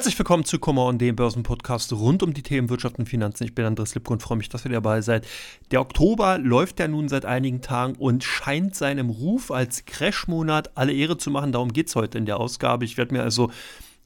Herzlich willkommen zu Kummer und dem Börsenpodcast rund um die Themen Wirtschaft und Finanzen. Ich bin Andres Lipko und freue mich, dass ihr dabei seid. Der Oktober läuft ja nun seit einigen Tagen und scheint seinem Ruf als Crash-Monat alle Ehre zu machen. Darum geht es heute in der Ausgabe. Ich werde mir also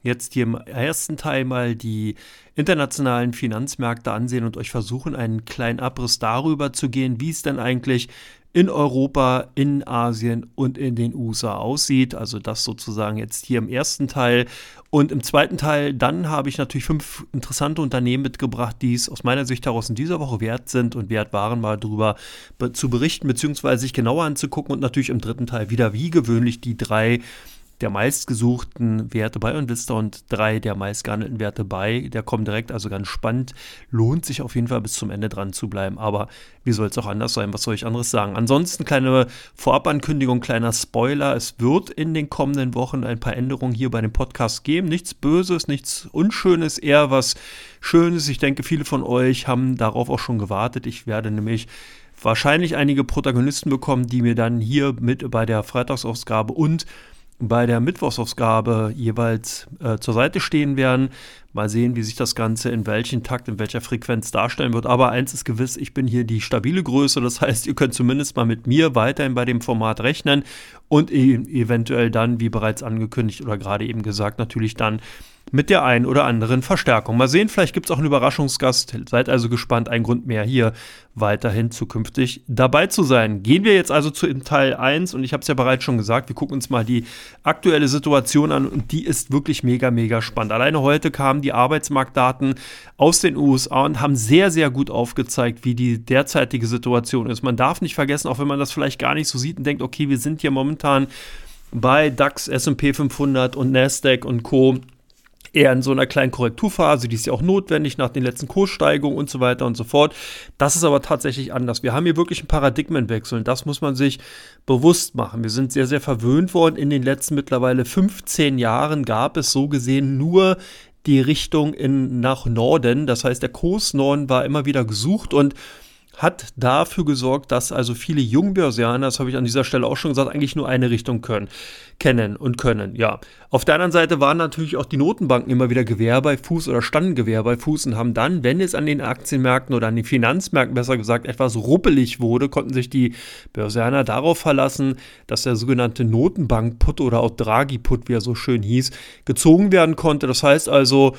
jetzt hier im ersten Teil mal die internationalen Finanzmärkte ansehen und euch versuchen, einen kleinen Abriss darüber zu gehen, wie es denn eigentlich in Europa, in Asien und in den USA aussieht. Also das sozusagen jetzt hier im ersten Teil. Und im zweiten Teil, dann habe ich natürlich fünf interessante Unternehmen mitgebracht, die es aus meiner Sicht heraus in dieser Woche wert sind und wert waren, mal darüber zu berichten, beziehungsweise sich genauer anzugucken. Und natürlich im dritten Teil wieder wie gewöhnlich die drei der meistgesuchten Werte bei Invista und drei der meistgehandelten Werte bei der kommen direkt, also ganz spannend. Lohnt sich auf jeden Fall bis zum Ende dran zu bleiben, aber wie soll es auch anders sein? Was soll ich anderes sagen? Ansonsten kleine Vorabankündigung, kleiner Spoiler. Es wird in den kommenden Wochen ein paar Änderungen hier bei dem Podcast geben. Nichts Böses, nichts Unschönes, eher was Schönes. Ich denke, viele von euch haben darauf auch schon gewartet. Ich werde nämlich wahrscheinlich einige Protagonisten bekommen, die mir dann hier mit bei der Freitagsausgabe und bei der Mittwochsausgabe jeweils äh, zur Seite stehen werden. Mal sehen, wie sich das Ganze in welchem Takt, in welcher Frequenz darstellen wird. Aber eins ist gewiss, ich bin hier die stabile Größe. Das heißt, ihr könnt zumindest mal mit mir weiterhin bei dem Format rechnen und e eventuell dann, wie bereits angekündigt oder gerade eben gesagt, natürlich dann mit der einen oder anderen Verstärkung. Mal sehen, vielleicht gibt es auch einen Überraschungsgast. Seid also gespannt. Ein Grund mehr hier weiterhin zukünftig dabei zu sein. Gehen wir jetzt also zu Teil 1 und ich habe es ja bereits schon gesagt, wir gucken uns mal die aktuelle Situation an und die ist wirklich mega, mega spannend. Alleine heute kamen die Arbeitsmarktdaten aus den USA und haben sehr, sehr gut aufgezeigt, wie die derzeitige Situation ist. Man darf nicht vergessen, auch wenn man das vielleicht gar nicht so sieht und denkt, okay, wir sind hier momentan bei DAX, SP 500 und Nasdaq und Co eher in so einer kleinen Korrekturphase, die ist ja auch notwendig nach den letzten Kurssteigungen und so weiter und so fort. Das ist aber tatsächlich anders. Wir haben hier wirklich einen Paradigmenwechsel und das muss man sich bewusst machen. Wir sind sehr, sehr verwöhnt worden. In den letzten mittlerweile 15 Jahren gab es so gesehen nur die Richtung in, nach Norden. Das heißt, der Kurs Norden war immer wieder gesucht und hat dafür gesorgt, dass also viele Jungbörsianer, das habe ich an dieser Stelle auch schon gesagt, eigentlich nur eine Richtung können, kennen und können. Ja. Auf der anderen Seite waren natürlich auch die Notenbanken immer wieder Gewehr bei Fuß oder standen Gewehr bei Fuß und haben dann, wenn es an den Aktienmärkten oder an den Finanzmärkten besser gesagt etwas ruppelig wurde, konnten sich die Börsianer darauf verlassen, dass der sogenannte Notenbank-Put oder auch Draghi-Put, wie er so schön hieß, gezogen werden konnte. Das heißt also,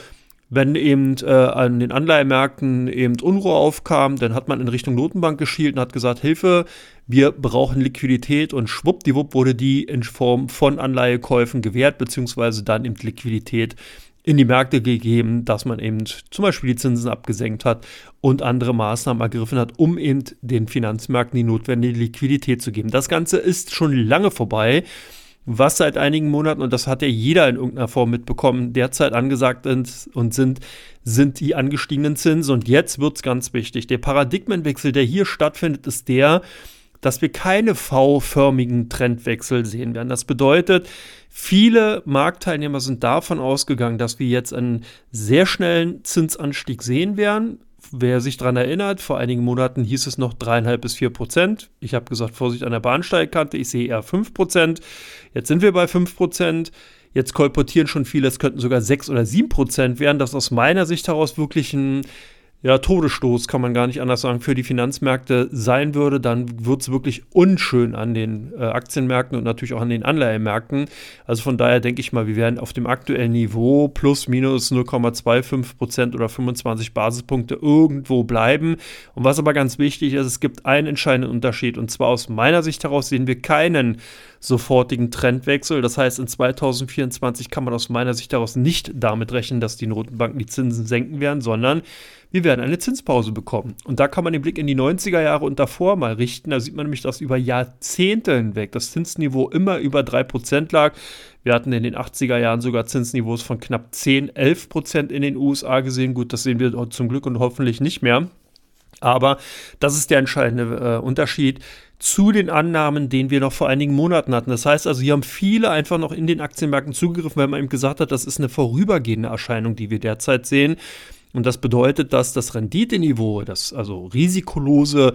wenn eben äh, an den Anleihemärkten eben Unruhe aufkam, dann hat man in Richtung Notenbank geschielt und hat gesagt, Hilfe, wir brauchen Liquidität und schwuppdiwupp wurde die in Form von Anleihekäufen gewährt, beziehungsweise dann eben Liquidität in die Märkte gegeben, dass man eben zum Beispiel die Zinsen abgesenkt hat und andere Maßnahmen ergriffen hat, um eben den Finanzmärkten die notwendige Liquidität zu geben. Das Ganze ist schon lange vorbei was seit einigen Monaten, und das hat ja jeder in irgendeiner Form mitbekommen, derzeit angesagt sind und sind, sind die angestiegenen Zinsen. Und jetzt wird es ganz wichtig. Der Paradigmenwechsel, der hier stattfindet, ist der, dass wir keine V-förmigen Trendwechsel sehen werden. Das bedeutet, viele Marktteilnehmer sind davon ausgegangen, dass wir jetzt einen sehr schnellen Zinsanstieg sehen werden wer sich daran erinnert, vor einigen Monaten hieß es noch dreieinhalb bis vier Prozent. Ich habe gesagt, Vorsicht an der Bahnsteigkante, ich sehe eher fünf Prozent. Jetzt sind wir bei fünf Prozent. Jetzt kolportieren schon viele, es könnten sogar sechs oder sieben Prozent werden, das aus meiner Sicht heraus wirklich ein ja, Todesstoß, kann man gar nicht anders sagen, für die Finanzmärkte sein würde, dann wird es wirklich unschön an den äh, Aktienmärkten und natürlich auch an den Anleihemärkten. Also von daher denke ich mal, wir werden auf dem aktuellen Niveau plus minus 0,25 Prozent oder 25 Basispunkte irgendwo bleiben. Und was aber ganz wichtig ist, es gibt einen entscheidenden Unterschied und zwar aus meiner Sicht heraus sehen wir keinen sofortigen Trendwechsel. Das heißt, in 2024 kann man aus meiner Sicht daraus nicht damit rechnen, dass die Notenbanken die Zinsen senken werden, sondern wir werden eine Zinspause bekommen. Und da kann man den Blick in die 90er Jahre und davor mal richten. Da sieht man nämlich, dass über Jahrzehnte hinweg das Zinsniveau immer über 3% lag. Wir hatten in den 80er Jahren sogar Zinsniveaus von knapp 10, 11% in den USA gesehen. Gut, das sehen wir zum Glück und hoffentlich nicht mehr. Aber das ist der entscheidende äh, Unterschied zu den Annahmen, den wir noch vor einigen Monaten hatten. Das heißt also, hier haben viele einfach noch in den Aktienmärkten zugegriffen, weil man eben gesagt hat, das ist eine vorübergehende Erscheinung, die wir derzeit sehen. Und das bedeutet, dass das Renditeniveau, das also risikolose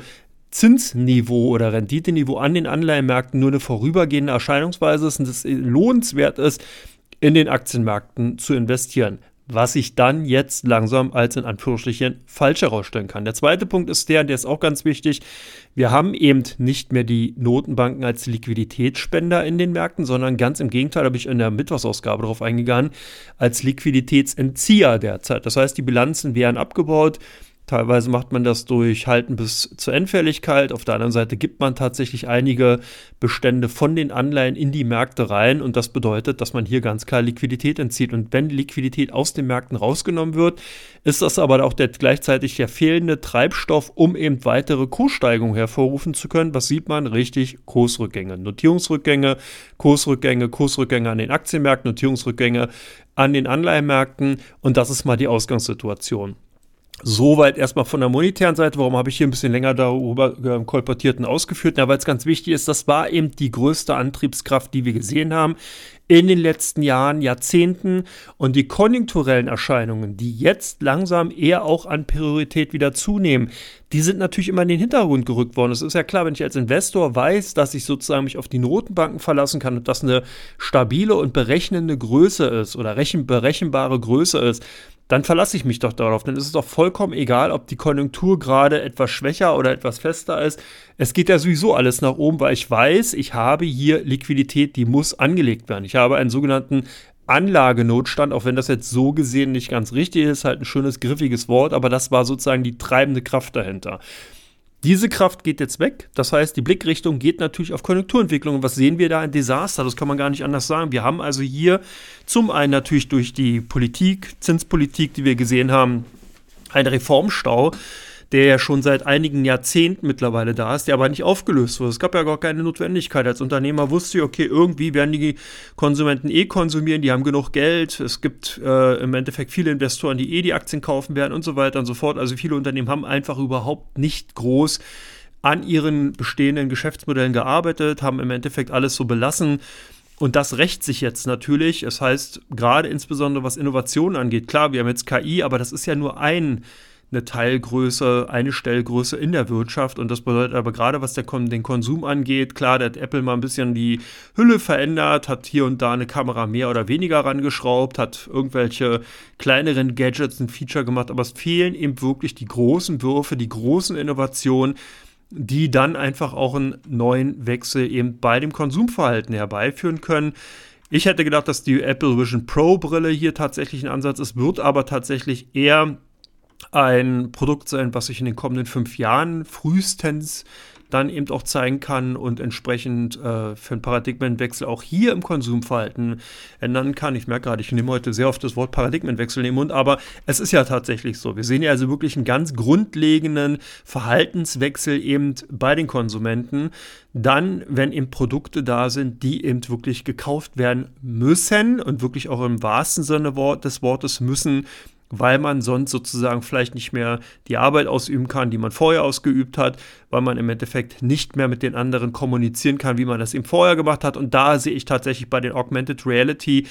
Zinsniveau oder Renditeniveau an den Anleihenmärkten nur eine vorübergehende Erscheinungsweise ist und es lohnenswert ist, in den Aktienmärkten zu investieren. was sich dann jetzt langsam als in Anführungsstrichen falsch herausstellen kann. Der zweite Punkt ist der, der ist auch ganz wichtig. Wir haben eben nicht mehr die Notenbanken als Liquiditätsspender in den Märkten, sondern ganz im Gegenteil, habe ich in der Mittwochsausgabe darauf eingegangen, als Liquiditätsentzieher derzeit. Das heißt, die Bilanzen werden abgebaut. Teilweise macht man das durch Halten bis zur Endfälligkeit. Auf der anderen Seite gibt man tatsächlich einige Bestände von den Anleihen in die Märkte rein. Und das bedeutet, dass man hier ganz klar Liquidität entzieht. Und wenn Liquidität aus den Märkten rausgenommen wird, ist das aber auch der, gleichzeitig der fehlende Treibstoff, um eben weitere Kurssteigerungen hervorrufen zu können. Was sieht man? Richtig, Kursrückgänge. Notierungsrückgänge, Kursrückgänge, Kursrückgänge an den Aktienmärkten, Notierungsrückgänge an den Anleihenmärkten. Und das ist mal die Ausgangssituation. Soweit erstmal von der monetären Seite. Warum habe ich hier ein bisschen länger darüber äh, kolportiert und ausgeführt? Ja, weil es ganz wichtig ist, das war eben die größte Antriebskraft, die wir gesehen haben in den letzten Jahren, Jahrzehnten. Und die konjunkturellen Erscheinungen, die jetzt langsam eher auch an Priorität wieder zunehmen, die sind natürlich immer in den Hintergrund gerückt worden. Es ist ja klar, wenn ich als Investor weiß, dass ich sozusagen mich auf die Notenbanken verlassen kann und das eine stabile und berechnende Größe ist oder berechenbare Größe ist, dann verlasse ich mich doch darauf. Dann ist es doch vollkommen egal, ob die Konjunktur gerade etwas schwächer oder etwas fester ist. Es geht ja sowieso alles nach oben, weil ich weiß, ich habe hier Liquidität, die muss angelegt werden. Ich habe einen sogenannten Anlagenotstand, auch wenn das jetzt so gesehen nicht ganz richtig ist, halt ein schönes, griffiges Wort, aber das war sozusagen die treibende Kraft dahinter. Diese Kraft geht jetzt weg. Das heißt, die Blickrichtung geht natürlich auf Konjunkturentwicklung. Und was sehen wir da? Ein Desaster. Das kann man gar nicht anders sagen. Wir haben also hier zum einen natürlich durch die Politik, Zinspolitik, die wir gesehen haben, einen Reformstau der ja schon seit einigen Jahrzehnten mittlerweile da ist, der aber nicht aufgelöst wurde. Es gab ja gar keine Notwendigkeit. Als Unternehmer wusste ich, okay, irgendwie werden die Konsumenten eh konsumieren, die haben genug Geld. Es gibt äh, im Endeffekt viele Investoren, die eh die Aktien kaufen werden und so weiter und so fort. Also viele Unternehmen haben einfach überhaupt nicht groß an ihren bestehenden Geschäftsmodellen gearbeitet, haben im Endeffekt alles so belassen. Und das rächt sich jetzt natürlich. Das heißt, gerade insbesondere was Innovationen angeht, klar, wir haben jetzt KI, aber das ist ja nur ein eine Teilgröße, eine Stellgröße in der Wirtschaft. Und das bedeutet aber gerade, was der, den Konsum angeht, klar, da hat Apple mal ein bisschen die Hülle verändert, hat hier und da eine Kamera mehr oder weniger rangeschraubt, hat irgendwelche kleineren Gadgets ein Feature gemacht, aber es fehlen eben wirklich die großen Würfe, die großen Innovationen, die dann einfach auch einen neuen Wechsel eben bei dem Konsumverhalten herbeiführen können. Ich hätte gedacht, dass die Apple Vision Pro Brille hier tatsächlich ein Ansatz ist, wird aber tatsächlich eher ein Produkt sein, was sich in den kommenden fünf Jahren frühestens dann eben auch zeigen kann und entsprechend äh, für einen Paradigmenwechsel auch hier im Konsumverhalten ändern kann. Ich merke gerade, ich nehme heute sehr oft das Wort Paradigmenwechsel in den Mund, aber es ist ja tatsächlich so. Wir sehen ja also wirklich einen ganz grundlegenden Verhaltenswechsel eben bei den Konsumenten. Dann, wenn eben Produkte da sind, die eben wirklich gekauft werden müssen und wirklich auch im wahrsten Sinne des Wortes müssen, weil man sonst sozusagen vielleicht nicht mehr die Arbeit ausüben kann, die man vorher ausgeübt hat, weil man im Endeffekt nicht mehr mit den anderen kommunizieren kann, wie man das eben vorher gemacht hat. Und da sehe ich tatsächlich bei den Augmented Reality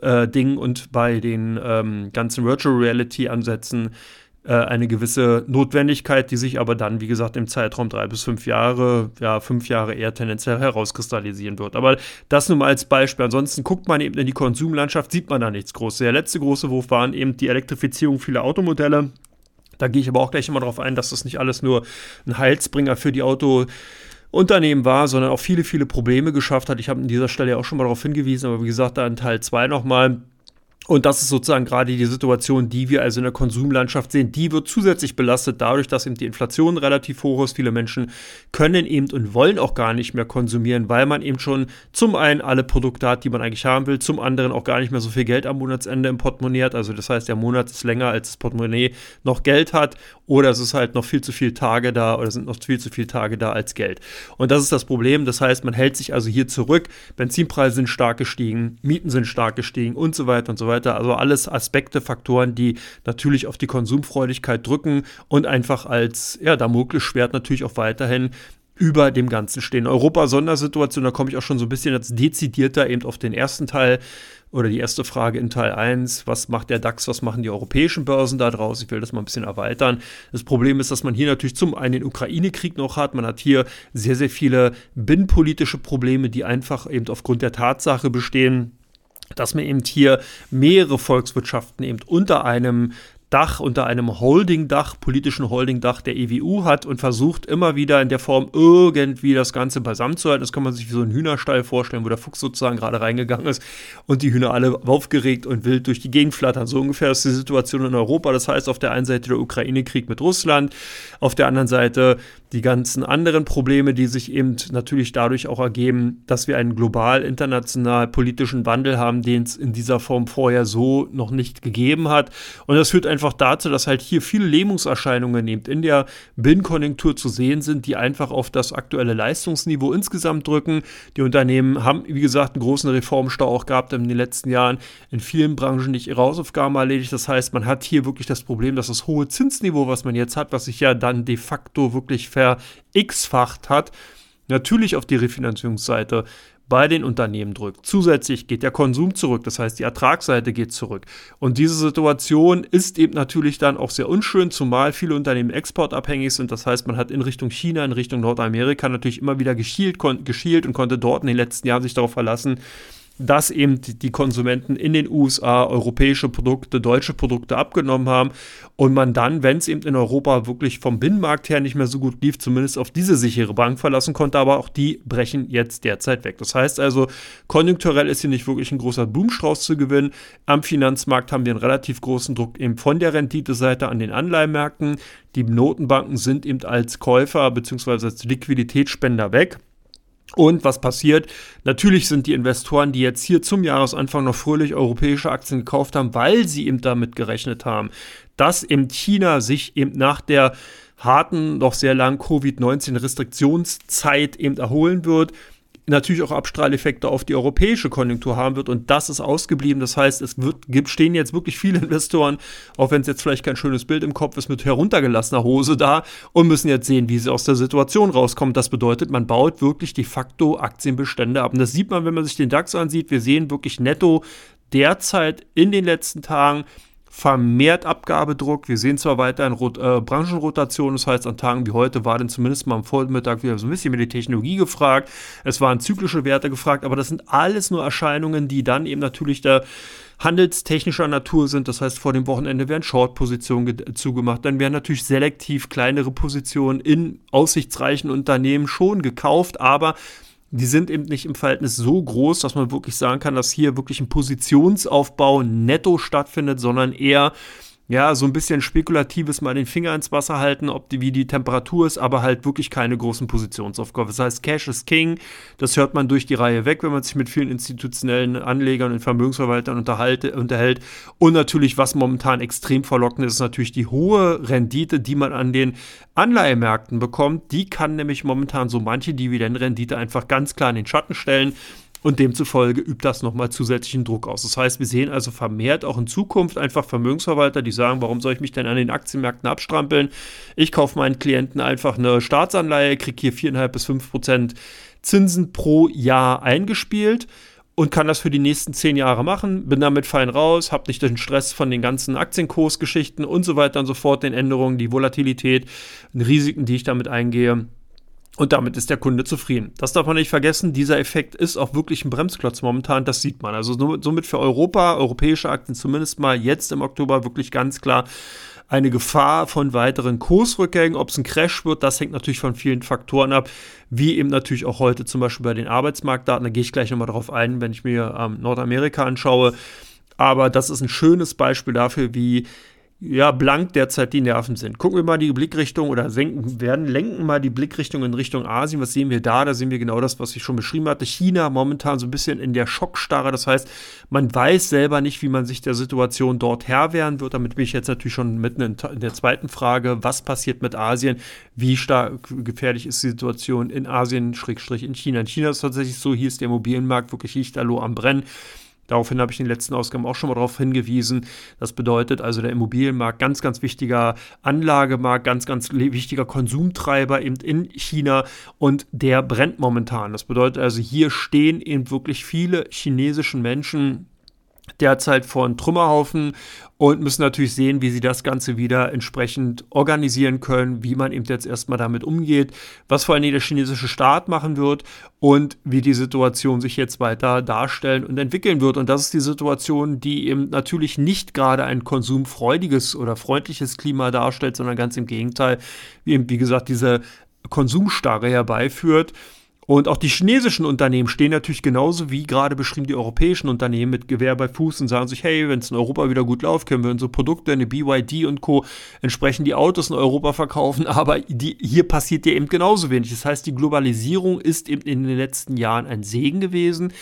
äh, Dingen und bei den ähm, ganzen Virtual Reality Ansätzen äh, eine gewisse Notwendigkeit, die sich aber dann, wie gesagt, im Zeitraum drei bis fünf Jahre, ja, fünf Jahre eher tendenziell herauskristallisieren wird. Aber das nur mal als Beispiel. Ansonsten guckt man eben in die Konsumlandschaft, sieht man da nichts Großes. Der letzte große Wurf waren eben die Elektrifizierung vieler Automodelle. Da gehe ich aber auch gleich immer darauf ein, dass das nicht alles nur ein Heilsbringer für die Autounternehmen war, sondern auch viele, viele Probleme geschafft hat. Ich habe an dieser Stelle auch schon mal darauf hingewiesen, aber wie gesagt, da in Teil 2 nochmal und das ist sozusagen gerade die Situation, die wir also in der Konsumlandschaft sehen. Die wird zusätzlich belastet dadurch, dass eben die Inflation relativ hoch ist. Viele Menschen können eben und wollen auch gar nicht mehr konsumieren, weil man eben schon zum einen alle Produkte hat, die man eigentlich haben will, zum anderen auch gar nicht mehr so viel Geld am Monatsende im Portemonnaie hat. Also das heißt, der Monat ist länger, als das Portemonnaie noch Geld hat. Oder es ist halt noch viel zu viele Tage da oder sind noch viel zu viele Tage da als Geld. Und das ist das Problem. Das heißt, man hält sich also hier zurück. Benzinpreise sind stark gestiegen, Mieten sind stark gestiegen und so weiter und so weiter. Also alles Aspekte, Faktoren, die natürlich auf die Konsumfreudigkeit drücken und einfach als ja, Damoklesschwert natürlich auch weiterhin über dem Ganzen stehen. Europa-Sondersituation, da komme ich auch schon so ein bisschen als dezidierter eben auf den ersten Teil oder die erste Frage in Teil 1, was macht der DAX, was machen die europäischen Börsen da draus? Ich will das mal ein bisschen erweitern. Das Problem ist, dass man hier natürlich zum einen den Ukraine-Krieg noch hat, man hat hier sehr, sehr viele binnenpolitische Probleme, die einfach eben aufgrund der Tatsache bestehen, dass man eben hier mehrere Volkswirtschaften eben unter einem Dach, unter einem Holding-Dach, politischen Holding-Dach der EWU hat und versucht immer wieder in der Form irgendwie das Ganze beisammen zu halten. Das kann man sich wie so einen Hühnerstall vorstellen, wo der Fuchs sozusagen gerade reingegangen ist und die Hühner alle aufgeregt und wild durch die Gegend flattern. So ungefähr ist die Situation in Europa. Das heißt, auf der einen Seite der Ukraine-Krieg mit Russland, auf der anderen Seite die ganzen anderen Probleme, die sich eben natürlich dadurch auch ergeben, dass wir einen global international politischen Wandel haben, den es in dieser Form vorher so noch nicht gegeben hat. Und das führt einfach dazu, dass halt hier viele Lähmungserscheinungen eben in der Binnenkonjunktur zu sehen sind, die einfach auf das aktuelle Leistungsniveau insgesamt drücken. Die Unternehmen haben, wie gesagt, einen großen Reformstau auch gehabt in den letzten Jahren, in vielen Branchen nicht ihre Hausaufgaben erledigt. Das heißt, man hat hier wirklich das Problem, dass das hohe Zinsniveau, was man jetzt hat, was sich ja dann de facto wirklich ver ver-x-facht hat, natürlich auf die Refinanzierungsseite bei den Unternehmen drückt. Zusätzlich geht der Konsum zurück, das heißt die Ertragsseite geht zurück. Und diese Situation ist eben natürlich dann auch sehr unschön, zumal viele Unternehmen exportabhängig sind. Das heißt, man hat in Richtung China, in Richtung Nordamerika natürlich immer wieder geschielt, geschielt und konnte dort in den letzten Jahren sich darauf verlassen, dass eben die Konsumenten in den USA europäische Produkte, deutsche Produkte abgenommen haben und man dann, wenn es eben in Europa wirklich vom Binnenmarkt her nicht mehr so gut lief, zumindest auf diese sichere Bank verlassen konnte, aber auch die brechen jetzt derzeit weg. Das heißt also, konjunkturell ist hier nicht wirklich ein großer Blumenstrauß zu gewinnen. Am Finanzmarkt haben wir einen relativ großen Druck eben von der Renditeseite an den Anleihenmärkten. Die Notenbanken sind eben als Käufer bzw. als Liquiditätsspender weg. Und was passiert? Natürlich sind die Investoren, die jetzt hier zum Jahresanfang noch fröhlich europäische Aktien gekauft haben, weil sie eben damit gerechnet haben, dass eben China sich eben nach der harten, noch sehr langen Covid-19-Restriktionszeit eben erholen wird, natürlich auch Abstrahleffekte auf die europäische Konjunktur haben wird und das ist ausgeblieben. Das heißt, es wird, stehen jetzt wirklich viele Investoren, auch wenn es jetzt vielleicht kein schönes Bild im Kopf ist, mit heruntergelassener Hose da und müssen jetzt sehen, wie sie aus der Situation rauskommen. Das bedeutet, man baut wirklich de facto Aktienbestände ab. Und das sieht man, wenn man sich den DAX ansieht. Wir sehen wirklich netto derzeit in den letzten Tagen vermehrt Abgabedruck. Wir sehen zwar weiterhin Rot äh, Branchenrotation, das heißt, an Tagen wie heute war dann zumindest mal am Vormittag wieder so ein bisschen mit der Technologie gefragt. Es waren zyklische Werte gefragt, aber das sind alles nur Erscheinungen, die dann eben natürlich der handelstechnischer Natur sind. Das heißt, vor dem Wochenende werden Short-Positionen zugemacht. Dann werden natürlich selektiv kleinere Positionen in aussichtsreichen Unternehmen schon gekauft, aber die sind eben nicht im Verhältnis so groß, dass man wirklich sagen kann, dass hier wirklich ein Positionsaufbau netto stattfindet, sondern eher ja, so ein bisschen spekulatives mal den Finger ins Wasser halten, ob die, wie die Temperatur ist, aber halt wirklich keine großen Positionsaufgaben. Das heißt, Cash is King, das hört man durch die Reihe weg, wenn man sich mit vielen institutionellen Anlegern und Vermögensverwaltern unterhält. Und natürlich, was momentan extrem verlockend ist, ist natürlich die hohe Rendite, die man an den Anleihemärkten bekommt. Die kann nämlich momentan so manche Dividendenrendite einfach ganz klar in den Schatten stellen. Und demzufolge übt das nochmal zusätzlichen Druck aus. Das heißt, wir sehen also vermehrt auch in Zukunft einfach Vermögensverwalter, die sagen, warum soll ich mich denn an den Aktienmärkten abstrampeln? Ich kaufe meinen Klienten einfach eine Staatsanleihe, kriege hier 4,5 bis 5 Prozent Zinsen pro Jahr eingespielt und kann das für die nächsten zehn Jahre machen, bin damit fein raus, habe nicht den Stress von den ganzen Aktienkursgeschichten und so weiter und so fort, den Änderungen, die Volatilität, den Risiken, die ich damit eingehe. Und damit ist der Kunde zufrieden. Das darf man nicht vergessen. Dieser Effekt ist auch wirklich ein Bremsklotz momentan. Das sieht man. Also somit für Europa, europäische Aktien zumindest mal jetzt im Oktober wirklich ganz klar eine Gefahr von weiteren Kursrückgängen. Ob es ein Crash wird, das hängt natürlich von vielen Faktoren ab, wie eben natürlich auch heute zum Beispiel bei den Arbeitsmarktdaten. Da gehe ich gleich nochmal darauf ein, wenn ich mir ähm, Nordamerika anschaue. Aber das ist ein schönes Beispiel dafür, wie ja, blank derzeit die Nerven sind. Gucken wir mal die Blickrichtung oder senken, werden, lenken mal die Blickrichtung in Richtung Asien. Was sehen wir da? Da sehen wir genau das, was ich schon beschrieben hatte. China momentan so ein bisschen in der Schockstarre. Das heißt, man weiß selber nicht, wie man sich der Situation dort Herr werden wird. Damit bin ich jetzt natürlich schon mitten in, in der zweiten Frage. Was passiert mit Asien? Wie stark gefährlich ist die Situation in Asien, Schrägstrich in China? In China ist es tatsächlich so, hier ist der Immobilienmarkt wirklich lichterloh am Brennen. Daraufhin habe ich in den letzten Ausgaben auch schon mal darauf hingewiesen. Das bedeutet also, der Immobilienmarkt, ganz, ganz wichtiger Anlagemarkt, ganz, ganz wichtiger Konsumtreiber eben in China und der brennt momentan. Das bedeutet also, hier stehen eben wirklich viele chinesischen Menschen derzeit von Trümmerhaufen und müssen natürlich sehen, wie sie das Ganze wieder entsprechend organisieren können, wie man eben jetzt erstmal damit umgeht, was vor allem der chinesische Staat machen wird und wie die Situation sich jetzt weiter darstellen und entwickeln wird. Und das ist die Situation, die eben natürlich nicht gerade ein konsumfreudiges oder freundliches Klima darstellt, sondern ganz im Gegenteil, wie eben, wie gesagt, diese Konsumstarre herbeiführt. Und auch die chinesischen Unternehmen stehen natürlich genauso wie gerade beschrieben die europäischen Unternehmen mit Gewehr bei Fuß und sagen sich, hey, wenn es in Europa wieder gut läuft, können wir unsere Produkte, eine BYD und Co. entsprechend die Autos in Europa verkaufen. Aber die, hier passiert ja eben genauso wenig. Das heißt, die Globalisierung ist eben in den letzten Jahren ein Segen gewesen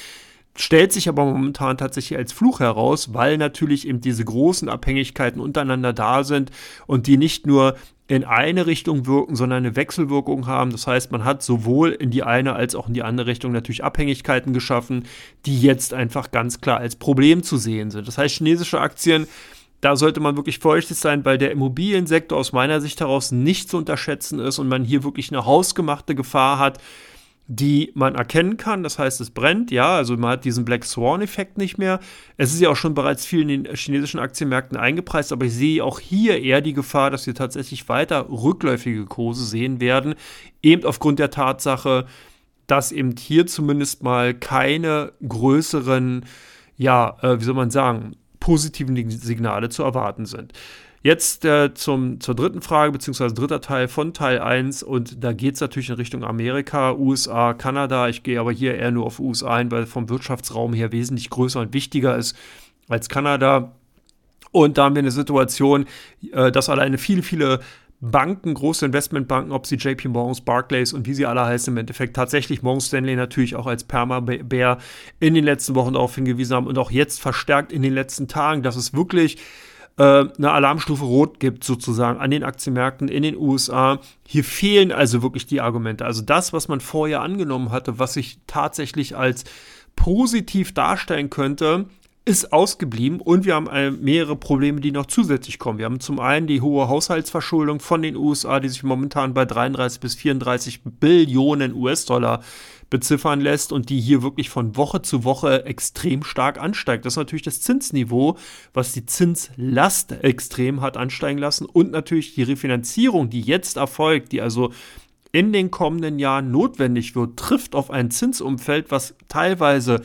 stellt sich aber momentan tatsächlich als Fluch heraus, weil natürlich eben diese großen Abhängigkeiten untereinander da sind und die nicht nur in eine Richtung wirken, sondern eine Wechselwirkung haben. Das heißt, man hat sowohl in die eine als auch in die andere Richtung natürlich Abhängigkeiten geschaffen, die jetzt einfach ganz klar als Problem zu sehen sind. Das heißt, chinesische Aktien, da sollte man wirklich vorsichtig sein, weil der Immobiliensektor aus meiner Sicht heraus nicht zu unterschätzen ist und man hier wirklich eine hausgemachte Gefahr hat, die man erkennen kann. Das heißt, es brennt, ja, also man hat diesen Black Swan-Effekt nicht mehr. Es ist ja auch schon bereits viel in den chinesischen Aktienmärkten eingepreist, aber ich sehe auch hier eher die Gefahr, dass wir tatsächlich weiter rückläufige Kurse sehen werden, eben aufgrund der Tatsache, dass eben hier zumindest mal keine größeren, ja, äh, wie soll man sagen, positiven Signale zu erwarten sind. Jetzt äh, zum, zur dritten Frage, beziehungsweise dritter Teil von Teil 1. Und da geht es natürlich in Richtung Amerika, USA, Kanada. Ich gehe aber hier eher nur auf USA ein, weil vom Wirtschaftsraum her wesentlich größer und wichtiger ist als Kanada. Und da haben wir eine Situation, äh, dass alleine viele, viele Banken, große Investmentbanken, ob sie JP Morgans, Barclays und wie sie alle heißen, im Endeffekt tatsächlich Morgan Stanley natürlich auch als Perma-Bär in den letzten Wochen darauf hingewiesen haben und auch jetzt verstärkt in den letzten Tagen, dass es wirklich äh, eine Alarmstufe Rot gibt, sozusagen an den Aktienmärkten in den USA. Hier fehlen also wirklich die Argumente. Also das, was man vorher angenommen hatte, was sich tatsächlich als positiv darstellen könnte, ist ausgeblieben und wir haben äh, mehrere Probleme, die noch zusätzlich kommen. Wir haben zum einen die hohe Haushaltsverschuldung von den USA, die sich momentan bei 33 bis 34 Billionen US-Dollar beziffern lässt und die hier wirklich von Woche zu Woche extrem stark ansteigt. Das ist natürlich das Zinsniveau, was die Zinslast extrem hat ansteigen lassen und natürlich die Refinanzierung, die jetzt erfolgt, die also in den kommenden Jahren notwendig wird, trifft auf ein Zinsumfeld, was teilweise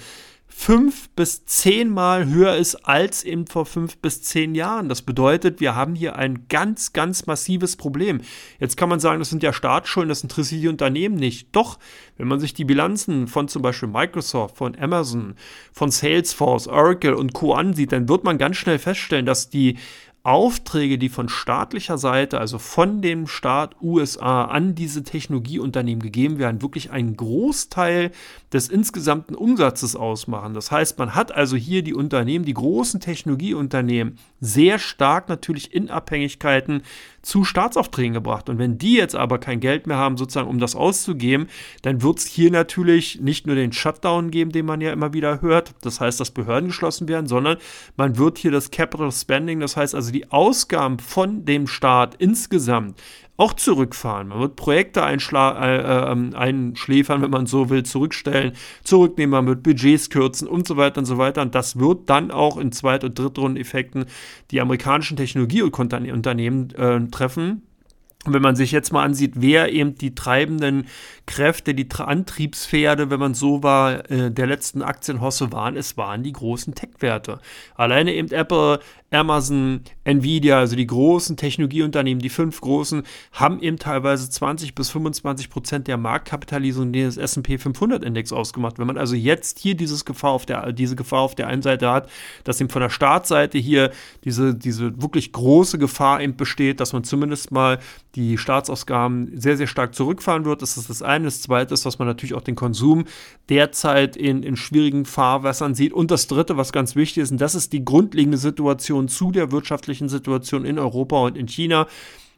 fünf bis zehnmal höher ist als eben vor fünf bis zehn Jahren. Das bedeutet, wir haben hier ein ganz, ganz massives Problem. Jetzt kann man sagen, das sind ja Staatsschulden, das interessiert die Unternehmen nicht. Doch, wenn man sich die Bilanzen von zum Beispiel Microsoft, von Amazon, von Salesforce, Oracle und Co. ansieht, dann wird man ganz schnell feststellen, dass die Aufträge, die von staatlicher Seite, also von dem Staat USA an diese Technologieunternehmen gegeben werden, wirklich einen Großteil des insgesamten Umsatzes ausmachen. Das heißt, man hat also hier die Unternehmen, die großen Technologieunternehmen, sehr stark natürlich in Abhängigkeiten zu Staatsaufträgen gebracht. Und wenn die jetzt aber kein Geld mehr haben, sozusagen, um das auszugeben, dann wird es hier natürlich nicht nur den Shutdown geben, den man ja immer wieder hört, das heißt, dass Behörden geschlossen werden, sondern man wird hier das Capital Spending, das heißt also die Ausgaben von dem Staat insgesamt auch zurückfahren. Man wird Projekte äh, äh, ähm, einschläfern, wenn man so will, zurückstellen, zurücknehmen, man wird Budgets kürzen und so weiter und so weiter. Und das wird dann auch in Zweit- und Drittrunden-Effekten die amerikanischen Technologieunternehmen äh, treffen. Und wenn man sich jetzt mal ansieht, wer eben die treibenden Kräfte, die Antriebspferde, wenn man so war, äh, der letzten Aktienhosse waren, es waren die großen Tech-Werte. Alleine eben Apple, Amazon, Nvidia, also die großen Technologieunternehmen, die fünf großen, haben eben teilweise 20 bis 25 Prozent der Marktkapitalisierung des S&P 500 Index ausgemacht. Wenn man also jetzt hier dieses Gefahr auf der, diese Gefahr auf der einen Seite hat, dass eben von der Startseite hier diese, diese wirklich große Gefahr eben besteht, dass man zumindest mal die Staatsausgaben sehr, sehr stark zurückfahren wird, das ist das eine. Das zweite ist, dass man natürlich auch den Konsum derzeit in, in schwierigen Fahrwässern sieht. Und das dritte, was ganz wichtig ist, und das ist die grundlegende Situation zu der wirtschaftlichen Situation in Europa und in China,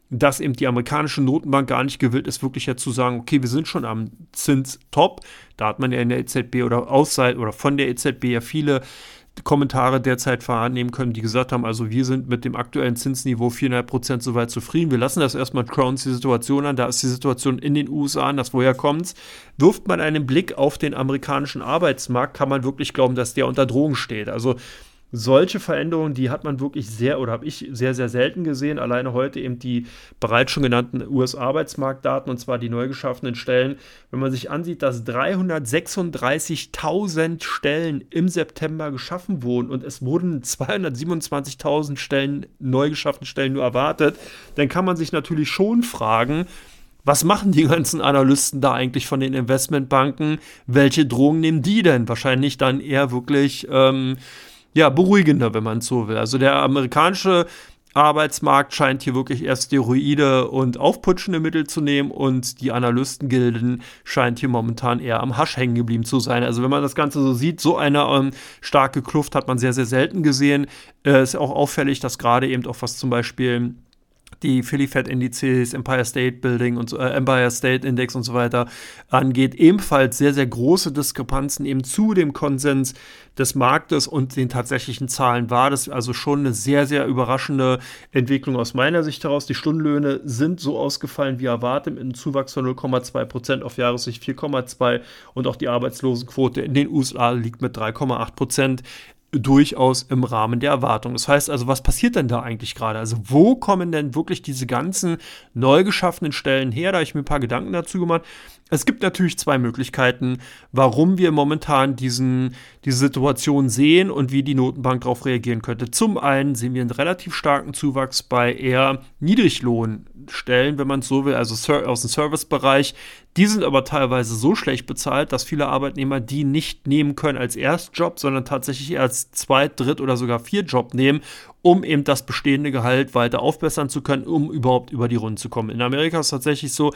dass eben die amerikanische Notenbank gar nicht gewillt ist, wirklich jetzt zu sagen, okay, wir sind schon am Zinstop. Da hat man ja in der EZB oder außerhalb oder von der EZB ja viele Kommentare derzeit vernehmen können, die gesagt haben, also wir sind mit dem aktuellen Zinsniveau 4,5 Prozent soweit zufrieden. Wir lassen das erstmal Crowns die Situation an. Da ist die Situation in den USA anders. Woher kommt's? Wirft man einen Blick auf den amerikanischen Arbeitsmarkt, kann man wirklich glauben, dass der unter Drohung steht. Also solche Veränderungen, die hat man wirklich sehr oder habe ich sehr, sehr selten gesehen. Alleine heute eben die bereits schon genannten US-Arbeitsmarktdaten und zwar die neu geschaffenen Stellen. Wenn man sich ansieht, dass 336.000 Stellen im September geschaffen wurden und es wurden 227.000 Stellen, neu geschaffene Stellen nur erwartet, dann kann man sich natürlich schon fragen, was machen die ganzen Analysten da eigentlich von den Investmentbanken? Welche Drohungen nehmen die denn? Wahrscheinlich dann eher wirklich ähm, ja, beruhigender, wenn man es so will. Also der amerikanische Arbeitsmarkt scheint hier wirklich erst Steroide und aufputschende Mittel zu nehmen und die Analystengilden scheint hier momentan eher am Hasch hängen geblieben zu sein. Also wenn man das Ganze so sieht, so eine ähm, starke Kluft hat man sehr, sehr selten gesehen. Äh, ist auch auffällig, dass gerade eben auch was zum Beispiel die Philly Fed Indizes, Empire State Building und äh, Empire State Index und so weiter angeht, ebenfalls sehr, sehr große Diskrepanzen eben zu dem Konsens des Marktes und den tatsächlichen Zahlen war. Das also schon eine sehr, sehr überraschende Entwicklung aus meiner Sicht heraus. Die Stundenlöhne sind so ausgefallen wie erwartet mit einem Zuwachs von 0,2 Prozent auf Jahressicht 4,2 und auch die Arbeitslosenquote in den USA liegt mit 3,8 Prozent durchaus im Rahmen der Erwartung. Das heißt also, was passiert denn da eigentlich gerade? Also, wo kommen denn wirklich diese ganzen neu geschaffenen Stellen her? Da habe ich mir ein paar Gedanken dazu gemacht. Es gibt natürlich zwei Möglichkeiten, warum wir momentan diesen, diese Situation sehen und wie die Notenbank darauf reagieren könnte. Zum einen sehen wir einen relativ starken Zuwachs bei eher Niedriglohnstellen, wenn man es so will, also aus dem Servicebereich. Die sind aber teilweise so schlecht bezahlt, dass viele Arbeitnehmer die nicht nehmen können als Erstjob, sondern tatsächlich als Zweit-, Dritt- oder sogar Viertjob nehmen, um eben das bestehende Gehalt weiter aufbessern zu können, um überhaupt über die Runden zu kommen. In Amerika ist es tatsächlich so,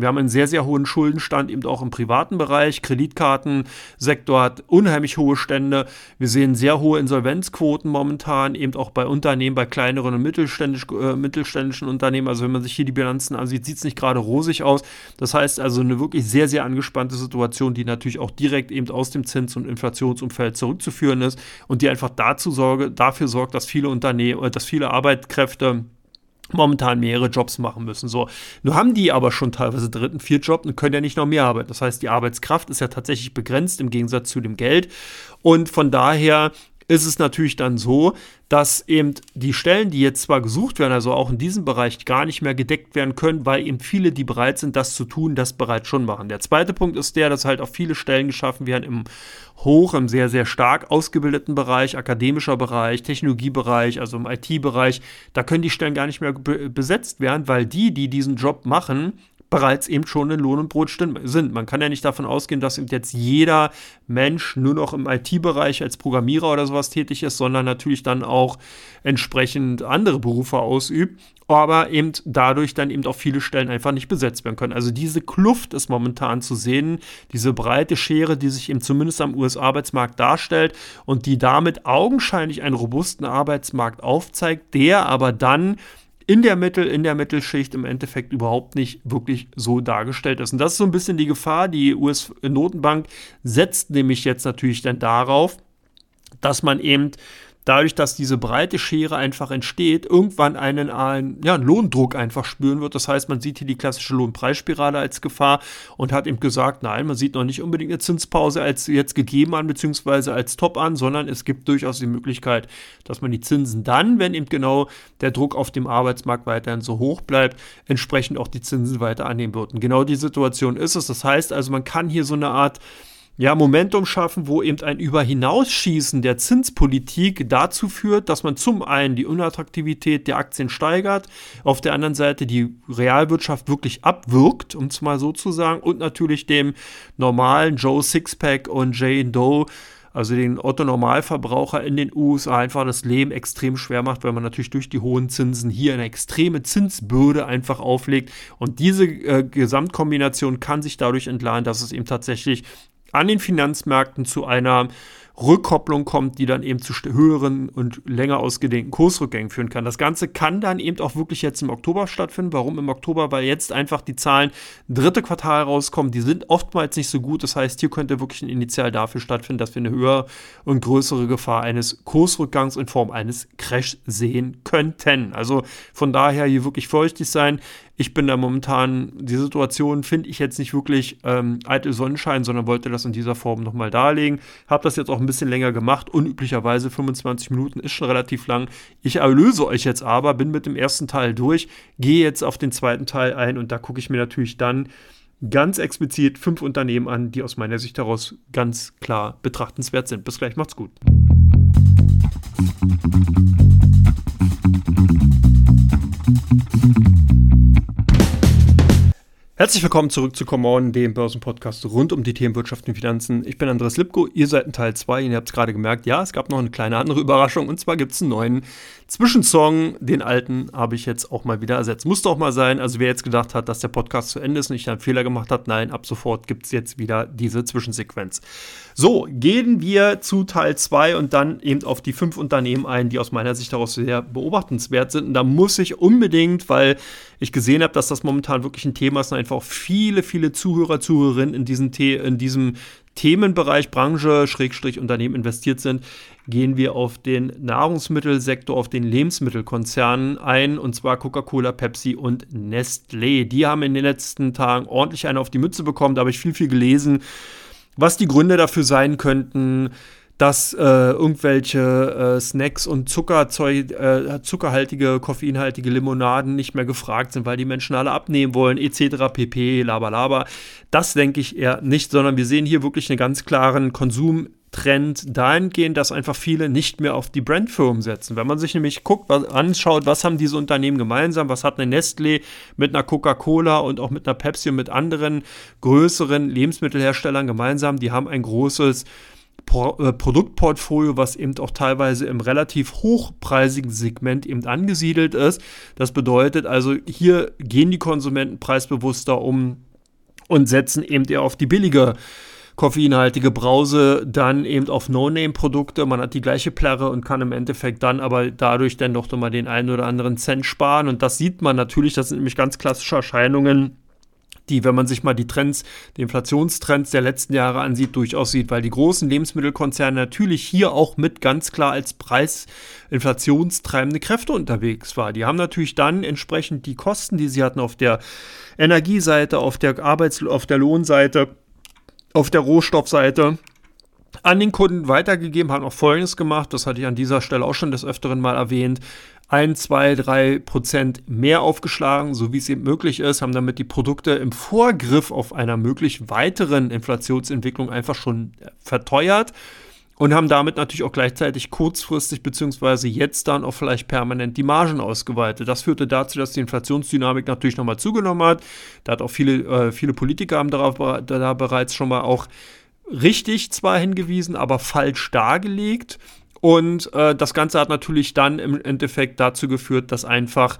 wir haben einen sehr, sehr hohen Schuldenstand, eben auch im privaten Bereich. Kreditkartensektor hat unheimlich hohe Stände. Wir sehen sehr hohe Insolvenzquoten momentan, eben auch bei Unternehmen, bei kleineren und mittelständisch, äh, mittelständischen Unternehmen. Also wenn man sich hier die Bilanzen ansieht, sieht es nicht gerade rosig aus. Das heißt also eine wirklich sehr, sehr angespannte Situation, die natürlich auch direkt eben aus dem Zins- und Inflationsumfeld zurückzuführen ist und die einfach dazu sorge, dafür sorgt, dass viele Unternehmen, äh, dass viele Arbeitskräfte momentan mehrere Jobs machen müssen. So, nur haben die aber schon teilweise dritten, vier Jobs und können ja nicht noch mehr arbeiten. Das heißt, die Arbeitskraft ist ja tatsächlich begrenzt im Gegensatz zu dem Geld. Und von daher ist es natürlich dann so, dass eben die Stellen, die jetzt zwar gesucht werden, also auch in diesem Bereich gar nicht mehr gedeckt werden können, weil eben viele, die bereit sind, das zu tun, das bereits schon machen. Der zweite Punkt ist der, dass halt auch viele Stellen geschaffen werden im hoch, im sehr, sehr stark ausgebildeten Bereich, akademischer Bereich, Technologiebereich, also im IT-Bereich. Da können die Stellen gar nicht mehr besetzt werden, weil die, die diesen Job machen, bereits eben schon in Lohn und Brot sind. Man kann ja nicht davon ausgehen, dass jetzt jeder Mensch nur noch im IT-Bereich als Programmierer oder sowas tätig ist, sondern natürlich dann auch entsprechend andere Berufe ausübt, aber eben dadurch dann eben auch viele Stellen einfach nicht besetzt werden können. Also diese Kluft ist momentan zu sehen, diese breite Schere, die sich eben zumindest am US-Arbeitsmarkt darstellt und die damit augenscheinlich einen robusten Arbeitsmarkt aufzeigt, der aber dann in der Mittel, in der Mittelschicht im Endeffekt überhaupt nicht wirklich so dargestellt ist. Und das ist so ein bisschen die Gefahr. Die US-Notenbank setzt nämlich jetzt natürlich dann darauf, dass man eben dadurch, dass diese breite Schere einfach entsteht, irgendwann einen, einen ja, Lohndruck einfach spüren wird. Das heißt, man sieht hier die klassische Lohnpreisspirale als Gefahr und hat eben gesagt, nein, man sieht noch nicht unbedingt eine Zinspause als jetzt gegeben an, beziehungsweise als Top an, sondern es gibt durchaus die Möglichkeit, dass man die Zinsen dann, wenn eben genau der Druck auf dem Arbeitsmarkt weiterhin so hoch bleibt, entsprechend auch die Zinsen weiter annehmen wird. Und genau die Situation ist es. Das heißt also, man kann hier so eine Art ja, Momentum schaffen, wo eben ein Überhinausschießen der Zinspolitik dazu führt, dass man zum einen die Unattraktivität der Aktien steigert, auf der anderen Seite die Realwirtschaft wirklich abwirkt, um es mal so zu sagen, und natürlich dem normalen Joe Sixpack und Jane Doe also den Otto-Normalverbraucher in den USA einfach das Leben extrem schwer macht, weil man natürlich durch die hohen Zinsen hier eine extreme Zinsbürde einfach auflegt. Und diese äh, Gesamtkombination kann sich dadurch entladen, dass es eben tatsächlich an den Finanzmärkten zu einer Rückkopplung kommt, die dann eben zu höheren und länger ausgedehnten Kursrückgängen führen kann. Das Ganze kann dann eben auch wirklich jetzt im Oktober stattfinden. Warum im Oktober? Weil jetzt einfach die Zahlen dritte Quartal rauskommen. Die sind oftmals nicht so gut. Das heißt, hier könnte wirklich ein Initial dafür stattfinden, dass wir eine höhere und größere Gefahr eines Kursrückgangs in Form eines Crash sehen könnten. Also von daher hier wirklich vorsichtig sein. Ich bin da momentan, die Situation finde ich jetzt nicht wirklich ähm, eitel Sonnenschein, sondern wollte das in dieser Form nochmal darlegen. Habe das jetzt auch ein bisschen länger gemacht. Unüblicherweise 25 Minuten ist schon relativ lang. Ich erlöse euch jetzt aber, bin mit dem ersten Teil durch, gehe jetzt auf den zweiten Teil ein und da gucke ich mir natürlich dann ganz explizit fünf Unternehmen an, die aus meiner Sicht heraus ganz klar betrachtenswert sind. Bis gleich, macht's gut. Herzlich willkommen zurück zu Come On, dem Börsenpodcast rund um die Themen Wirtschaft und Finanzen. Ich bin Andreas Lipko, ihr seid in Teil 2 ihr habt es gerade gemerkt, ja, es gab noch eine kleine andere Überraschung und zwar gibt es einen neuen Zwischensong. Den alten habe ich jetzt auch mal wieder ersetzt. Musste auch mal sein, also wer jetzt gedacht hat, dass der Podcast zu Ende ist und ich einen Fehler gemacht hat, nein, ab sofort gibt es jetzt wieder diese Zwischensequenz. So, gehen wir zu Teil 2 und dann eben auf die fünf Unternehmen ein, die aus meiner Sicht daraus sehr beobachtenswert sind. Und da muss ich unbedingt, weil ich gesehen habe, dass das momentan wirklich ein Thema ist und einfach auch viele, viele Zuhörer, Zuhörerinnen in, diesen The in diesem Themenbereich, Branche, Schrägstrich Unternehmen investiert sind, gehen wir auf den Nahrungsmittelsektor, auf den Lebensmittelkonzernen ein, und zwar Coca-Cola, Pepsi und Nestlé. Die haben in den letzten Tagen ordentlich eine auf die Mütze bekommen, da habe ich viel, viel gelesen was die Gründe dafür sein könnten, dass äh, irgendwelche äh, Snacks und Zuckerzeug, äh, zuckerhaltige, koffeinhaltige Limonaden nicht mehr gefragt sind, weil die Menschen alle abnehmen wollen, etc. pp, laber, Das denke ich eher nicht, sondern wir sehen hier wirklich einen ganz klaren Konsum Trend dahingehend, dass einfach viele nicht mehr auf die Brandfirmen setzen. Wenn man sich nämlich guckt, was, anschaut, was haben diese Unternehmen gemeinsam, was hat eine Nestlé mit einer Coca-Cola und auch mit einer Pepsi und mit anderen größeren Lebensmittelherstellern gemeinsam, die haben ein großes Pro äh, Produktportfolio, was eben auch teilweise im relativ hochpreisigen Segment eben angesiedelt ist. Das bedeutet also, hier gehen die Konsumenten preisbewusster um und setzen eben eher auf die billige koffeinhaltige Brause, dann eben auf No-Name-Produkte. Man hat die gleiche Plärre und kann im Endeffekt dann aber dadurch dann doch mal den einen oder anderen Cent sparen. Und das sieht man natürlich, das sind nämlich ganz klassische Erscheinungen die, wenn man sich mal die Trends, die Inflationstrends der letzten Jahre ansieht, durchaus sieht, weil die großen Lebensmittelkonzerne natürlich hier auch mit ganz klar als preisinflationstreibende Kräfte unterwegs waren. Die haben natürlich dann entsprechend die Kosten, die sie hatten auf der Energieseite, auf der Arbeits-, auf der Lohnseite, auf der Rohstoffseite an den Kunden weitergegeben, haben auch Folgendes gemacht, das hatte ich an dieser Stelle auch schon des Öfteren mal erwähnt, ein, zwei, drei Prozent mehr aufgeschlagen, so wie es eben möglich ist, haben damit die Produkte im Vorgriff auf einer möglich weiteren Inflationsentwicklung einfach schon verteuert und haben damit natürlich auch gleichzeitig kurzfristig beziehungsweise jetzt dann auch vielleicht permanent die Margen ausgeweitet. Das führte dazu, dass die Inflationsdynamik natürlich nochmal zugenommen hat. Da hat auch viele, äh, viele Politiker haben darauf da bereits schon mal auch richtig zwar hingewiesen, aber falsch dargelegt. Und äh, das Ganze hat natürlich dann im Endeffekt dazu geführt, dass einfach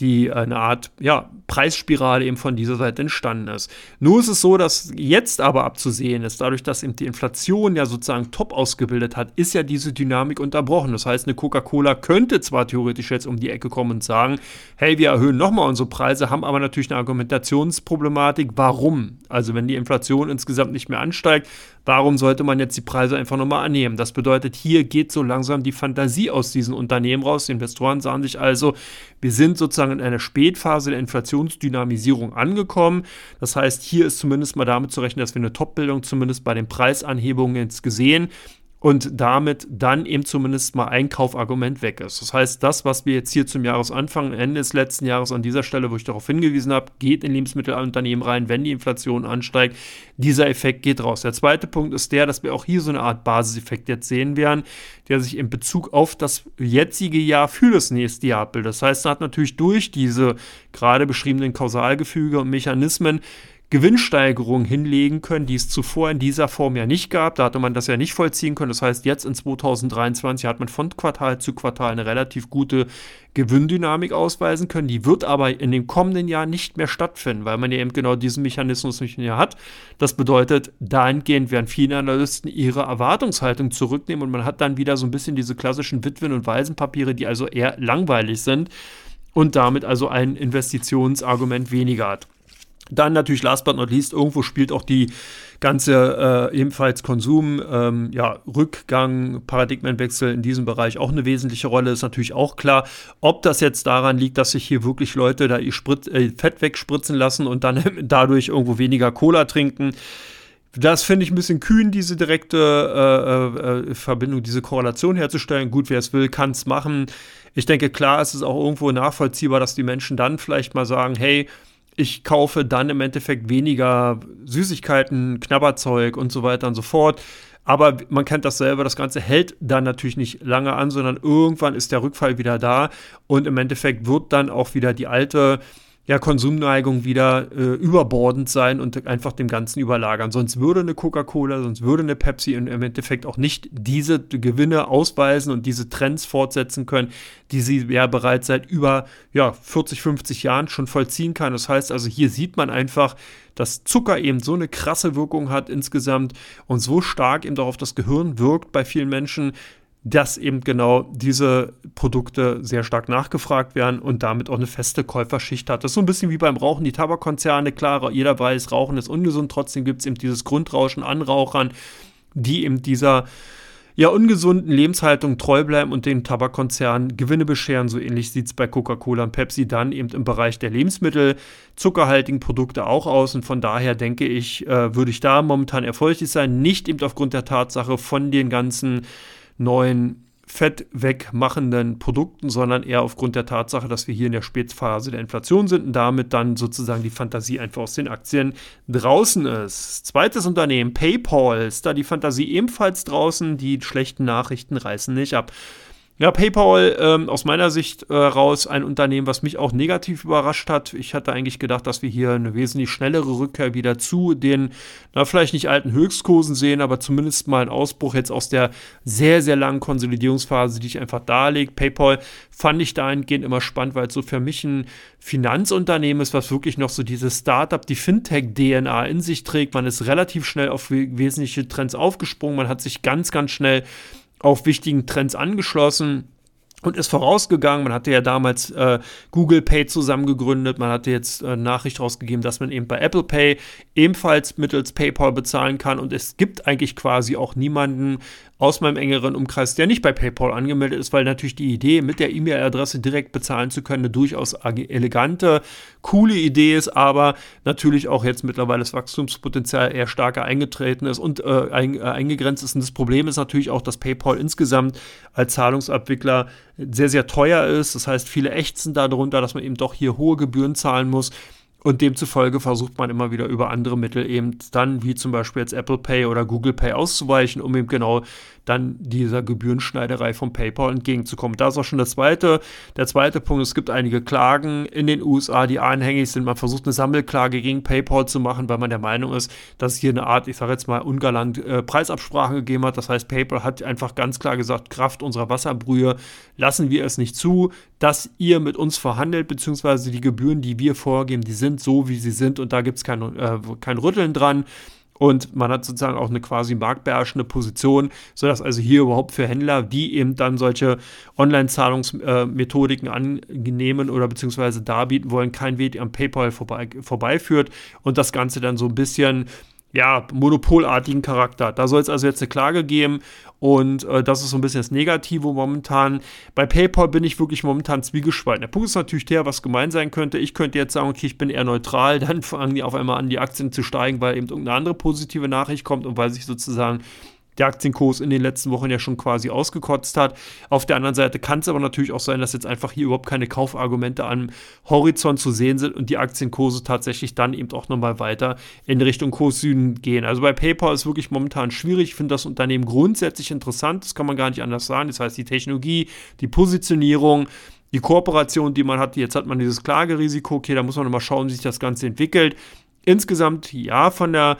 die eine Art ja, Preisspirale eben von dieser Seite entstanden ist. Nur ist es so, dass jetzt aber abzusehen ist, dadurch, dass eben die Inflation ja sozusagen top ausgebildet hat, ist ja diese Dynamik unterbrochen. Das heißt, eine Coca-Cola könnte zwar theoretisch jetzt um die Ecke kommen und sagen, hey, wir erhöhen nochmal unsere Preise, haben aber natürlich eine Argumentationsproblematik. Warum? Also wenn die Inflation insgesamt nicht mehr ansteigt, warum sollte man jetzt die Preise einfach nochmal annehmen? Das bedeutet, hier geht so langsam die Fantasie aus diesen Unternehmen raus. Die Investoren sagen sich also, wir sind sozusagen in einer Spätphase der Inflationsdynamisierung angekommen. Das heißt, hier ist zumindest mal damit zu rechnen, dass wir eine Top-Bildung zumindest bei den Preisanhebungen jetzt gesehen und damit dann eben zumindest mal ein Kaufargument weg ist. Das heißt, das, was wir jetzt hier zum Jahresanfang, Ende des letzten Jahres an dieser Stelle, wo ich darauf hingewiesen habe, geht in Lebensmittelunternehmen rein, wenn die Inflation ansteigt. Dieser Effekt geht raus. Der zweite Punkt ist der, dass wir auch hier so eine Art Basiseffekt jetzt sehen werden, der sich in Bezug auf das jetzige Jahr für das nächste Jahr bildet. Das heißt, da hat natürlich durch diese gerade beschriebenen Kausalgefüge und Mechanismen Gewinnsteigerung hinlegen können, die es zuvor in dieser Form ja nicht gab. Da hatte man das ja nicht vollziehen können. Das heißt, jetzt in 2023 hat man von Quartal zu Quartal eine relativ gute Gewinndynamik ausweisen können. Die wird aber in den kommenden Jahren nicht mehr stattfinden, weil man ja eben genau diesen Mechanismus nicht mehr hat. Das bedeutet, dahingehend werden viele Analysten ihre Erwartungshaltung zurücknehmen und man hat dann wieder so ein bisschen diese klassischen Witwen- und Waisenpapiere, die also eher langweilig sind und damit also ein Investitionsargument weniger hat. Dann natürlich last but not least, irgendwo spielt auch die ganze äh, ebenfalls Konsum, ähm, ja, Rückgang, Paradigmenwechsel in diesem Bereich auch eine wesentliche Rolle, ist natürlich auch klar. Ob das jetzt daran liegt, dass sich hier wirklich Leute da ihr Sprit, äh, Fett wegspritzen lassen und dann dadurch irgendwo weniger Cola trinken, das finde ich ein bisschen kühn, diese direkte äh, äh, Verbindung, diese Korrelation herzustellen. Gut, wer es will, kann es machen. Ich denke, klar ist es auch irgendwo nachvollziehbar, dass die Menschen dann vielleicht mal sagen, hey, ich kaufe dann im Endeffekt weniger Süßigkeiten, Knabberzeug und so weiter und so fort. Aber man kennt das selber, das Ganze hält dann natürlich nicht lange an, sondern irgendwann ist der Rückfall wieder da und im Endeffekt wird dann auch wieder die alte ja, Konsumneigung wieder äh, überbordend sein und einfach dem Ganzen überlagern. Sonst würde eine Coca-Cola, sonst würde eine Pepsi im Endeffekt auch nicht diese Gewinne ausweisen und diese Trends fortsetzen können, die sie ja bereits seit über ja, 40, 50 Jahren schon vollziehen kann. Das heißt also, hier sieht man einfach, dass Zucker eben so eine krasse Wirkung hat insgesamt und so stark eben auch auf das Gehirn wirkt bei vielen Menschen, dass eben genau diese Produkte sehr stark nachgefragt werden und damit auch eine feste Käuferschicht hat. Das ist so ein bisschen wie beim Rauchen, die Tabakkonzerne, klar, jeder weiß, Rauchen ist ungesund, trotzdem gibt es eben dieses Grundrauschen an Rauchern, die eben dieser ja, ungesunden Lebenshaltung treu bleiben und den Tabakkonzernen Gewinne bescheren. So ähnlich sieht es bei Coca-Cola und Pepsi dann eben im Bereich der Lebensmittel, zuckerhaltigen Produkte auch aus. Und von daher denke ich, äh, würde ich da momentan erfolgreich sein. Nicht eben aufgrund der Tatsache von den ganzen neuen Fett wegmachenden Produkten, sondern eher aufgrund der Tatsache, dass wir hier in der Spätphase der Inflation sind und damit dann sozusagen die Fantasie einfach aus den Aktien draußen ist. Zweites Unternehmen, PayPal, ist da die Fantasie ebenfalls draußen. Die schlechten Nachrichten reißen nicht ab. Ja, PayPal ähm, aus meiner Sicht äh, raus ein Unternehmen, was mich auch negativ überrascht hat. Ich hatte eigentlich gedacht, dass wir hier eine wesentlich schnellere Rückkehr wieder zu den, na, vielleicht nicht alten Höchstkursen sehen, aber zumindest mal einen Ausbruch jetzt aus der sehr, sehr langen Konsolidierungsphase, die ich einfach darlegt. PayPal fand ich dahingehend immer spannend, weil es so für mich ein Finanzunternehmen ist, was wirklich noch so dieses Startup, die Fintech-DNA in sich trägt. Man ist relativ schnell auf wesentliche Trends aufgesprungen. Man hat sich ganz, ganz schnell auf wichtigen Trends angeschlossen und ist vorausgegangen. Man hatte ja damals äh, Google Pay zusammen gegründet. Man hatte jetzt äh, Nachricht rausgegeben, dass man eben bei Apple Pay ebenfalls mittels PayPal bezahlen kann. Und es gibt eigentlich quasi auch niemanden aus meinem engeren Umkreis, der nicht bei PayPal angemeldet ist, weil natürlich die Idee, mit der E-Mail-Adresse direkt bezahlen zu können, eine durchaus elegante, coole Idee ist, aber natürlich auch jetzt mittlerweile das Wachstumspotenzial eher stärker eingetreten ist und äh, ein, äh, eingegrenzt ist. Und das Problem ist natürlich auch, dass PayPal insgesamt als Zahlungsabwickler sehr, sehr teuer ist. Das heißt, viele ächzen darunter, dass man eben doch hier hohe Gebühren zahlen muss. Und demzufolge versucht man immer wieder über andere Mittel eben dann, wie zum Beispiel jetzt Apple Pay oder Google Pay auszuweichen, um eben genau dann dieser Gebührenschneiderei von PayPal entgegenzukommen. Da ist auch schon der zweite, der zweite Punkt. Es gibt einige Klagen in den USA, die anhängig sind. Man versucht eine Sammelklage gegen PayPal zu machen, weil man der Meinung ist, dass es hier eine Art, ich sage jetzt mal, ungalant äh, Preisabsprache gegeben hat. Das heißt, PayPal hat einfach ganz klar gesagt, Kraft unserer Wasserbrühe lassen wir es nicht zu, dass ihr mit uns verhandelt, beziehungsweise die Gebühren, die wir vorgeben, die sind so, wie sie sind und da gibt es kein, äh, kein Rütteln dran. Und man hat sozusagen auch eine quasi marktbeherrschende Position, sodass also hier überhaupt für Händler, die eben dann solche Online-Zahlungsmethodiken annehmen oder beziehungsweise darbieten wollen, kein Weg am PayPal vorbei, vorbeiführt und das Ganze dann so ein bisschen ja, monopolartigen Charakter. Da soll es also jetzt eine Klage geben und äh, das ist so ein bisschen das Negative momentan. Bei PayPal bin ich wirklich momentan zwiegespalten. Der Punkt ist natürlich der, was gemein sein könnte. Ich könnte jetzt sagen, okay, ich bin eher neutral, dann fangen die auf einmal an, die Aktien zu steigen, weil eben irgendeine andere positive Nachricht kommt und weil sich sozusagen der Aktienkurs in den letzten Wochen ja schon quasi ausgekotzt hat. Auf der anderen Seite kann es aber natürlich auch sein, dass jetzt einfach hier überhaupt keine Kaufargumente am Horizont zu sehen sind und die Aktienkurse tatsächlich dann eben auch nochmal weiter in Richtung Kurs Süden gehen. Also bei PayPal ist wirklich momentan schwierig. Ich finde das Unternehmen grundsätzlich interessant, das kann man gar nicht anders sagen. Das heißt, die Technologie, die Positionierung, die Kooperation, die man hat, jetzt hat man dieses Klagerisiko, okay, da muss man nochmal schauen, wie sich das Ganze entwickelt. Insgesamt ja, von der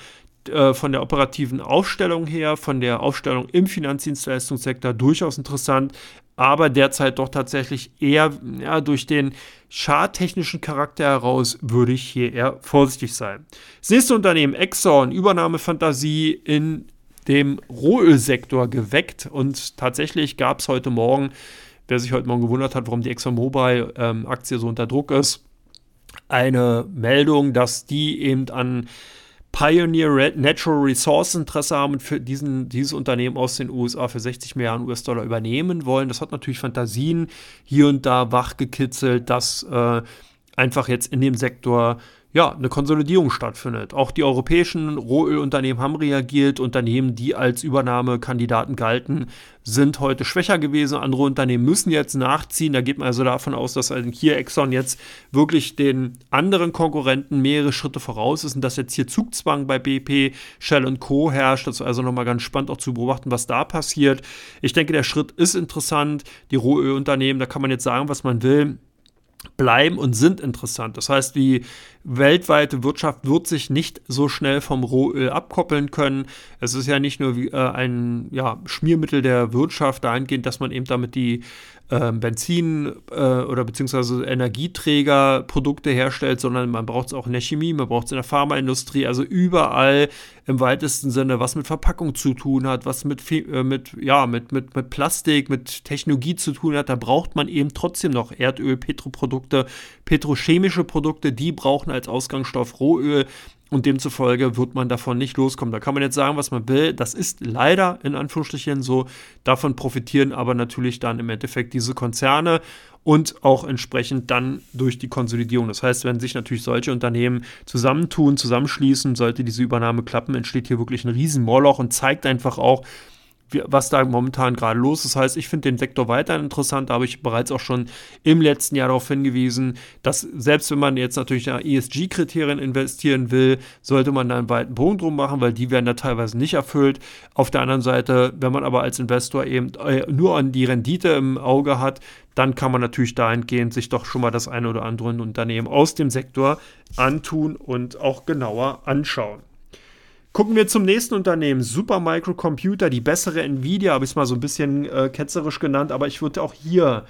äh, von der operativen Aufstellung her, von der Aufstellung im Finanzdienstleistungssektor durchaus interessant, aber derzeit doch tatsächlich eher ja, durch den charttechnischen Charakter heraus würde ich hier eher vorsichtig sein. Das nächste Unternehmen, Exxon, Übernahmefantasie in dem Rohölsektor geweckt und tatsächlich gab es heute Morgen, wer sich heute Morgen gewundert hat, warum die ExxonMobil-Aktie ähm, so unter Druck ist, eine Meldung, dass die eben an Pioneer Natural Resource Interesse haben und für diesen, dieses Unternehmen aus den USA für 60 Milliarden US-Dollar übernehmen wollen. Das hat natürlich Fantasien hier und da wachgekitzelt, dass äh, einfach jetzt in dem Sektor ja, eine Konsolidierung stattfindet. Auch die europäischen Rohölunternehmen haben reagiert. Unternehmen, die als Übernahmekandidaten galten, sind heute schwächer gewesen. Andere Unternehmen müssen jetzt nachziehen. Da geht man also davon aus, dass also hier Exxon jetzt wirklich den anderen Konkurrenten mehrere Schritte voraus ist und dass jetzt hier Zugzwang bei BP, Shell und Co. herrscht. Das ist also nochmal ganz spannend auch zu beobachten, was da passiert. Ich denke, der Schritt ist interessant. Die Rohölunternehmen, da kann man jetzt sagen, was man will bleiben und sind interessant. Das heißt, die weltweite Wirtschaft wird sich nicht so schnell vom Rohöl abkoppeln können. Es ist ja nicht nur wie, äh, ein ja, Schmiermittel der Wirtschaft dahingehend, dass man eben damit die äh, Benzin äh, oder beziehungsweise Energieträgerprodukte herstellt, sondern man braucht es auch in der Chemie, man braucht es in der Pharmaindustrie, also überall im weitesten Sinne, was mit Verpackung zu tun hat, was mit, äh, mit, ja, mit, mit, mit Plastik, mit Technologie zu tun hat, da braucht man eben trotzdem noch Erdöl, Petroprodukte, petrochemische Produkte, die brauchen als Ausgangsstoff Rohöl. Und demzufolge wird man davon nicht loskommen. Da kann man jetzt sagen, was man will. Das ist leider in Anführungsstrichen so. Davon profitieren aber natürlich dann im Endeffekt diese Konzerne und auch entsprechend dann durch die Konsolidierung. Das heißt, wenn sich natürlich solche Unternehmen zusammentun, zusammenschließen, sollte diese Übernahme klappen, entsteht hier wirklich ein Riesenmorloch und zeigt einfach auch, was da momentan gerade los ist. Das heißt, ich finde den Sektor weiter interessant, da habe ich bereits auch schon im letzten Jahr darauf hingewiesen, dass selbst wenn man jetzt natürlich nach ESG-Kriterien investieren will, sollte man da einen weiten Bogen drum machen, weil die werden da teilweise nicht erfüllt. Auf der anderen Seite, wenn man aber als Investor eben äh, nur an die Rendite im Auge hat, dann kann man natürlich dahingehend sich doch schon mal das eine oder andere Unternehmen aus dem Sektor antun und auch genauer anschauen. Gucken wir zum nächsten Unternehmen, Supermicro Computer, die bessere Nvidia, habe ich es mal so ein bisschen äh, ketzerisch genannt, aber ich würde auch hier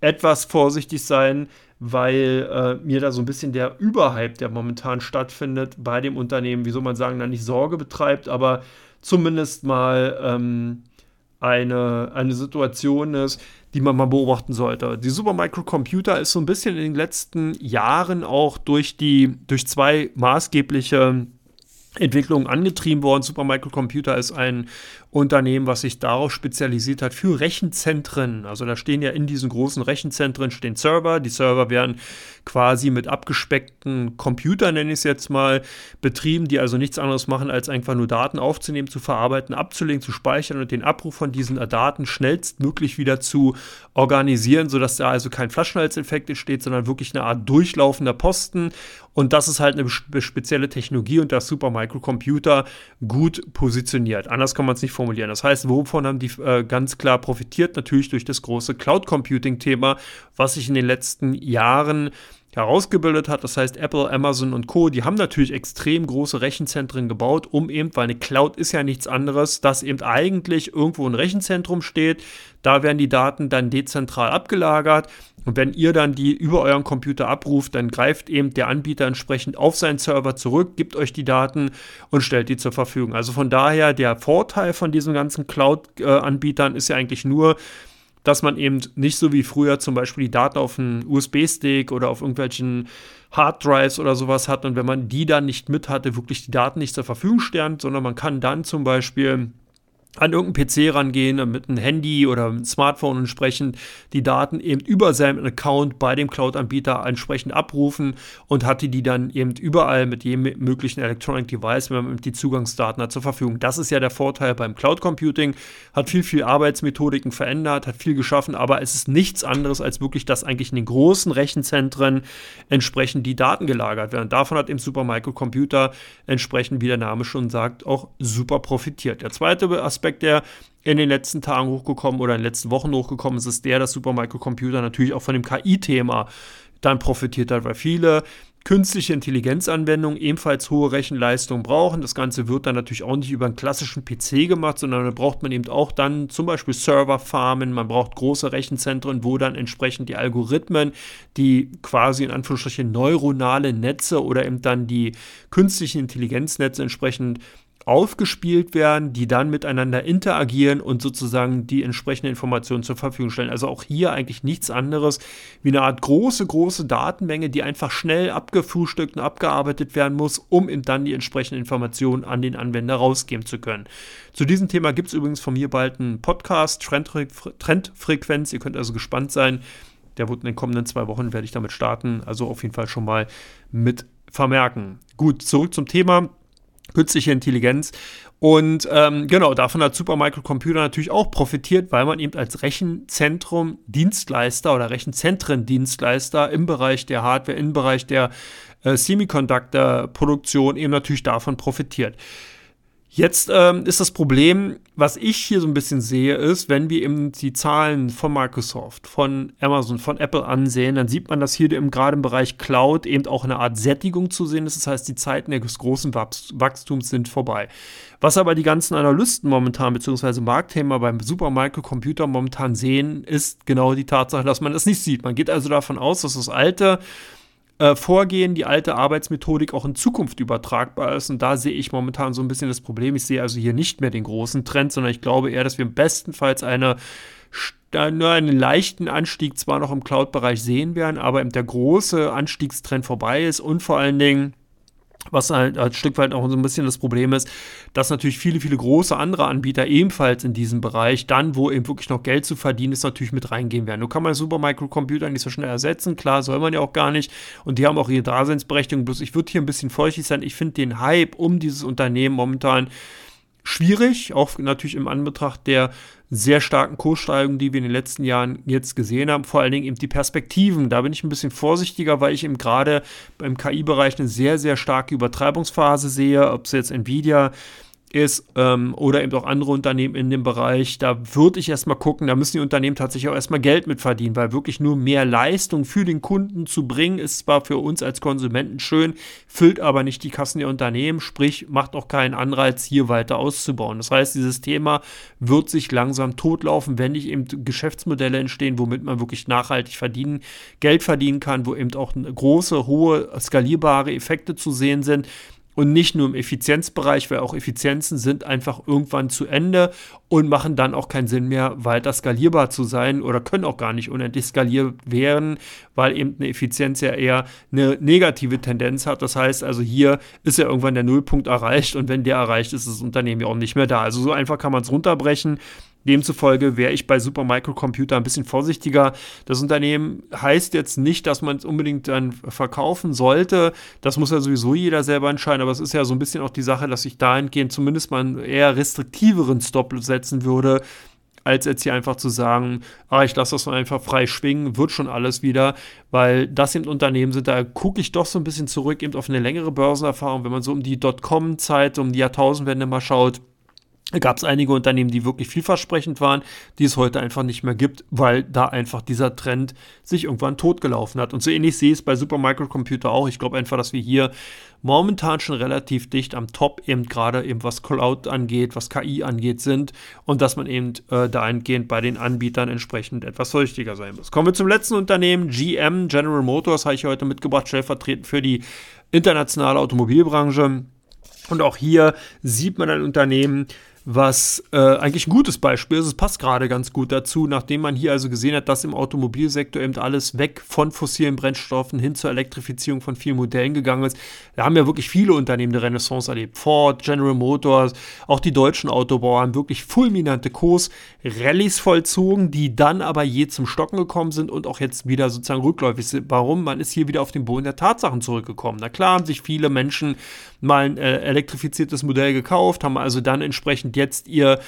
etwas vorsichtig sein, weil äh, mir da so ein bisschen der Überhype, der momentan stattfindet, bei dem Unternehmen, wie soll man sagen, da nicht Sorge betreibt, aber zumindest mal ähm, eine, eine Situation ist, die man mal beobachten sollte. Die Supermicro Computer ist so ein bisschen in den letzten Jahren auch durch die, durch zwei maßgebliche Entwicklung angetrieben worden. Supermicro Computer ist ein Unternehmen, was sich darauf spezialisiert hat für Rechenzentren. Also da stehen ja in diesen großen Rechenzentren stehen Server. Die Server werden quasi mit abgespeckten Computern, nenne ich es jetzt mal, betrieben, die also nichts anderes machen, als einfach nur Daten aufzunehmen, zu verarbeiten, abzulegen, zu speichern und den Abruf von diesen Daten schnellstmöglich wieder zu organisieren, sodass da also kein Flaschenhalseffekt entsteht, sondern wirklich eine Art durchlaufender Posten. Und das ist halt eine spezielle Technologie und das Supermicrocomputer gut positioniert. Anders kann man es nicht formulieren. Das heißt, wovon haben die äh, ganz klar profitiert? Natürlich durch das große Cloud Computing-Thema, was sich in den letzten Jahren herausgebildet hat. Das heißt, Apple, Amazon und Co., die haben natürlich extrem große Rechenzentren gebaut, um eben, weil eine Cloud ist ja nichts anderes, dass eben eigentlich irgendwo ein Rechenzentrum steht. Da werden die Daten dann dezentral abgelagert. Und wenn ihr dann die über euren Computer abruft, dann greift eben der Anbieter entsprechend auf seinen Server zurück, gibt euch die Daten und stellt die zur Verfügung. Also von daher, der Vorteil von diesen ganzen Cloud-Anbietern ist ja eigentlich nur, dass man eben nicht so wie früher zum Beispiel die Daten auf einen USB-Stick oder auf irgendwelchen Harddrives oder sowas hat und wenn man die dann nicht mit hatte, wirklich die Daten nicht zur Verfügung stand, sondern man kann dann zum Beispiel an irgendeinen PC rangehen, mit einem Handy oder einem Smartphone entsprechend die Daten eben über seinen Account bei dem Cloud-Anbieter entsprechend abrufen und hatte die dann eben überall mit jedem möglichen Electronic Device, wenn man die Zugangsdaten hat, zur Verfügung. Das ist ja der Vorteil beim Cloud Computing, hat viel, viel Arbeitsmethodiken verändert, hat viel geschaffen, aber es ist nichts anderes als wirklich, dass eigentlich in den großen Rechenzentren entsprechend die Daten gelagert werden. Davon hat eben Supermicro Computer entsprechend, wie der Name schon sagt, auch super profitiert. Der zweite Aspekt Aspekt, der in den letzten Tagen hochgekommen oder in den letzten Wochen hochgekommen ist, ist der, dass Supermicrocomputer natürlich auch von dem KI-Thema dann profitiert hat, weil viele künstliche Intelligenzanwendungen ebenfalls hohe Rechenleistung brauchen. Das Ganze wird dann natürlich auch nicht über einen klassischen PC gemacht, sondern da braucht man eben auch dann zum Beispiel Serverfarmen, man braucht große Rechenzentren, wo dann entsprechend die Algorithmen, die quasi in Anführungsstrichen neuronale Netze oder eben dann die künstlichen Intelligenznetze entsprechend aufgespielt werden, die dann miteinander interagieren und sozusagen die entsprechenden Informationen zur Verfügung stellen. Also auch hier eigentlich nichts anderes wie eine Art große, große Datenmenge, die einfach schnell abgefrühstückt und abgearbeitet werden muss, um eben dann die entsprechenden Informationen an den Anwender rausgeben zu können. Zu diesem Thema gibt es übrigens von mir bald einen Podcast, Trendfrequenz. Ihr könnt also gespannt sein. Der wird in den kommenden zwei Wochen, werde ich damit starten. Also auf jeden Fall schon mal mit vermerken. Gut, zurück zum Thema künstliche Intelligenz. Und ähm, genau, davon hat Supermicro Computer natürlich auch profitiert, weil man eben als Rechenzentrum Dienstleister oder Rechenzentren-Dienstleister im Bereich der Hardware, im Bereich der äh, Semiconductor-Produktion eben natürlich davon profitiert. Jetzt ähm, ist das Problem, was ich hier so ein bisschen sehe, ist, wenn wir eben die Zahlen von Microsoft, von Amazon, von Apple ansehen, dann sieht man, dass hier im, gerade im Bereich Cloud eben auch eine Art Sättigung zu sehen ist. Das heißt, die Zeiten des großen Wachstums sind vorbei. Was aber die ganzen Analysten momentan, beziehungsweise Marktthema beim Supermicrocomputer momentan sehen, ist genau die Tatsache, dass man das nicht sieht. Man geht also davon aus, dass das alte äh, Vorgehen, die alte Arbeitsmethodik auch in Zukunft übertragbar ist. Und da sehe ich momentan so ein bisschen das Problem. Ich sehe also hier nicht mehr den großen Trend, sondern ich glaube eher, dass wir bestenfalls eine nur einen leichten Anstieg zwar noch im Cloud-Bereich sehen werden, aber eben der große Anstiegstrend vorbei ist und vor allen Dingen was halt ein Stück weit auch so ein bisschen das Problem ist, dass natürlich viele, viele große andere Anbieter ebenfalls in diesem Bereich dann, wo eben wirklich noch Geld zu verdienen ist, natürlich mit reingehen werden. Nun kann man Supermicrocomputer nicht so schnell ersetzen, klar, soll man ja auch gar nicht. Und die haben auch ihre Daseinsberechtigung. Bloß ich würde hier ein bisschen feuchtig sein. Ich finde den Hype um dieses Unternehmen momentan schwierig, auch natürlich im Anbetracht der sehr starken Kurssteigerungen, die wir in den letzten Jahren jetzt gesehen haben. Vor allen Dingen eben die Perspektiven. Da bin ich ein bisschen vorsichtiger, weil ich eben gerade beim KI-Bereich eine sehr, sehr starke Übertreibungsphase sehe, ob es jetzt Nvidia ist ähm, oder eben auch andere Unternehmen in dem Bereich, da würde ich erstmal gucken, da müssen die Unternehmen tatsächlich auch erstmal Geld mit verdienen, weil wirklich nur mehr Leistung für den Kunden zu bringen, ist zwar für uns als Konsumenten schön, füllt aber nicht die Kassen der Unternehmen, sprich macht auch keinen Anreiz, hier weiter auszubauen. Das heißt, dieses Thema wird sich langsam totlaufen, wenn nicht eben Geschäftsmodelle entstehen, womit man wirklich nachhaltig verdienen, Geld verdienen kann, wo eben auch große, hohe, skalierbare Effekte zu sehen sind und nicht nur im Effizienzbereich, weil auch Effizienzen sind einfach irgendwann zu Ende und machen dann auch keinen Sinn mehr, weiter skalierbar zu sein oder können auch gar nicht unendlich skaliert werden, weil eben eine Effizienz ja eher eine negative Tendenz hat. Das heißt also, hier ist ja irgendwann der Nullpunkt erreicht und wenn der erreicht ist, ist das Unternehmen ja auch nicht mehr da. Also so einfach kann man es runterbrechen. Demzufolge wäre ich bei Supermicrocomputer ein bisschen vorsichtiger. Das Unternehmen heißt jetzt nicht, dass man es unbedingt dann verkaufen sollte. Das muss ja sowieso jeder selber entscheiden. Aber es ist ja so ein bisschen auch die Sache, dass ich dahingehend zumindest mal einen eher restriktiveren Stop setzen würde, als jetzt hier einfach zu sagen, ah, ich lasse das mal einfach frei schwingen, wird schon alles wieder, weil das eben Unternehmen sind, da gucke ich doch so ein bisschen zurück eben auf eine längere Börsenerfahrung, wenn man so um die Dotcom-Zeit, um die Jahrtausendwende mal schaut, gab es einige Unternehmen, die wirklich vielversprechend waren, die es heute einfach nicht mehr gibt, weil da einfach dieser Trend sich irgendwann totgelaufen hat. Und so ähnlich sehe ich es bei Supermicrocomputer auch. Ich glaube einfach, dass wir hier momentan schon relativ dicht am Top eben gerade eben was Cloud angeht, was KI angeht sind und dass man eben äh, dahingehend bei den Anbietern entsprechend etwas vorsichtiger sein muss. Kommen wir zum letzten Unternehmen, GM, General Motors, habe ich heute mitgebracht, stellvertretend für die internationale Automobilbranche. Und auch hier sieht man ein Unternehmen, was äh, eigentlich ein gutes Beispiel ist. Es passt gerade ganz gut dazu, nachdem man hier also gesehen hat, dass im Automobilsektor eben alles weg von fossilen Brennstoffen hin zur Elektrifizierung von vielen Modellen gegangen ist. Da haben ja wirklich viele Unternehmen eine Renaissance erlebt. Ford, General Motors, auch die deutschen Autobauer haben wirklich fulminante Kurs-Rallies vollzogen, die dann aber je zum Stocken gekommen sind und auch jetzt wieder sozusagen rückläufig sind. Warum? Man ist hier wieder auf den Boden der Tatsachen zurückgekommen. Na klar haben sich viele Menschen mal ein äh, elektrifiziertes Modell gekauft, haben also dann entsprechend jetzt ihr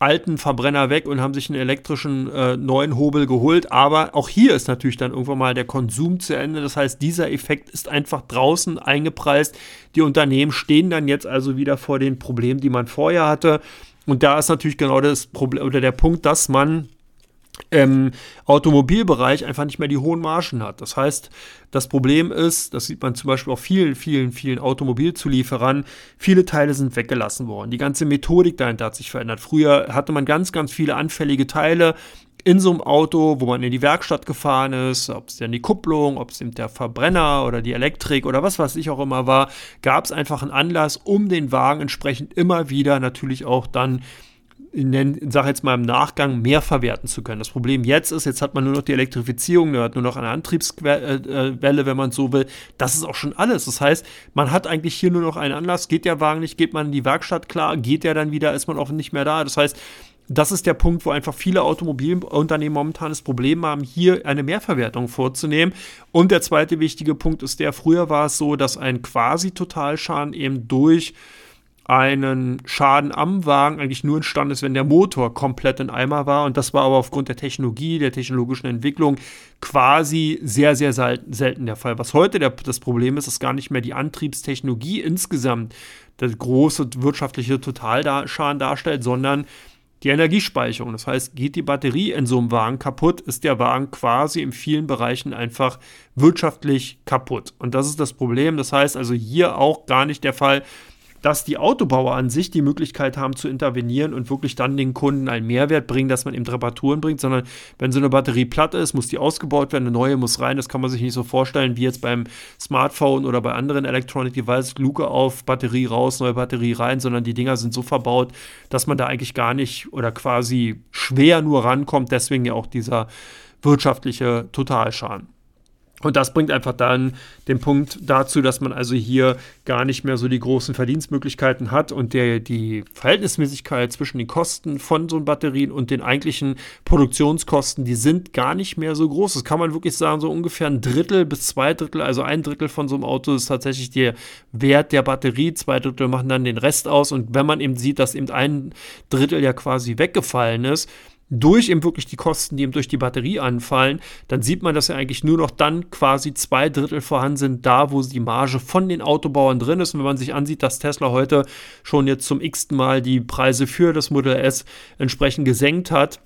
alten Verbrenner weg und haben sich einen elektrischen äh, neuen Hobel geholt. Aber auch hier ist natürlich dann irgendwann mal der Konsum zu Ende. Das heißt, dieser Effekt ist einfach draußen eingepreist. Die Unternehmen stehen dann jetzt also wieder vor den Problemen, die man vorher hatte. Und da ist natürlich genau das Problem oder der Punkt, dass man im Automobilbereich einfach nicht mehr die hohen Margen hat. Das heißt, das Problem ist, das sieht man zum Beispiel auf vielen, vielen, vielen Automobilzulieferern, viele Teile sind weggelassen worden. Die ganze Methodik dahinter hat sich verändert. Früher hatte man ganz, ganz viele anfällige Teile in so einem Auto, wo man in die Werkstatt gefahren ist, ob es dann die Kupplung, ob es eben der Verbrenner oder die Elektrik oder was weiß ich auch immer war, gab es einfach einen Anlass, um den Wagen entsprechend immer wieder natürlich auch dann sage jetzt mal im Nachgang, mehr verwerten zu können. Das Problem jetzt ist, jetzt hat man nur noch die Elektrifizierung, man hat nur noch eine Antriebswelle, äh, wenn man so will. Das ist auch schon alles. Das heißt, man hat eigentlich hier nur noch einen Anlass. Geht der Wagen nicht, geht man in die Werkstatt klar, geht der dann wieder, ist man auch nicht mehr da. Das heißt, das ist der Punkt, wo einfach viele Automobilunternehmen momentan das Problem haben, hier eine Mehrverwertung vorzunehmen. Und der zweite wichtige Punkt ist der, früher war es so, dass ein quasi Totalschaden eben durch einen Schaden am Wagen eigentlich nur entstanden ist, wenn der Motor komplett in Eimer war. Und das war aber aufgrund der Technologie, der technologischen Entwicklung quasi sehr, sehr selten der Fall. Was heute der, das Problem ist, ist gar nicht mehr die Antriebstechnologie insgesamt der große wirtschaftliche Totalschaden darstellt, sondern die Energiespeicherung. Das heißt, geht die Batterie in so einem Wagen kaputt, ist der Wagen quasi in vielen Bereichen einfach wirtschaftlich kaputt. Und das ist das Problem. Das heißt also hier auch gar nicht der Fall, dass die Autobauer an sich die Möglichkeit haben zu intervenieren und wirklich dann den Kunden einen Mehrwert bringen, dass man eben Reparaturen bringt, sondern wenn so eine Batterie platt ist, muss die ausgebaut werden, eine neue muss rein. Das kann man sich nicht so vorstellen wie jetzt beim Smartphone oder bei anderen Electronic Devices, Luke auf, Batterie raus, neue Batterie rein, sondern die Dinger sind so verbaut, dass man da eigentlich gar nicht oder quasi schwer nur rankommt. Deswegen ja auch dieser wirtschaftliche Totalschaden. Und das bringt einfach dann den Punkt dazu, dass man also hier gar nicht mehr so die großen Verdienstmöglichkeiten hat und der, die Verhältnismäßigkeit zwischen den Kosten von so Batterien und den eigentlichen Produktionskosten, die sind gar nicht mehr so groß. Das kann man wirklich sagen, so ungefähr ein Drittel bis zwei Drittel, also ein Drittel von so einem Auto ist tatsächlich der Wert der Batterie, zwei Drittel machen dann den Rest aus. Und wenn man eben sieht, dass eben ein Drittel ja quasi weggefallen ist, durch eben wirklich die Kosten, die eben durch die Batterie anfallen, dann sieht man, dass ja eigentlich nur noch dann quasi zwei Drittel vorhanden sind, da wo die Marge von den Autobauern drin ist. Und wenn man sich ansieht, dass Tesla heute schon jetzt zum x-ten Mal die Preise für das Modell S entsprechend gesenkt hat,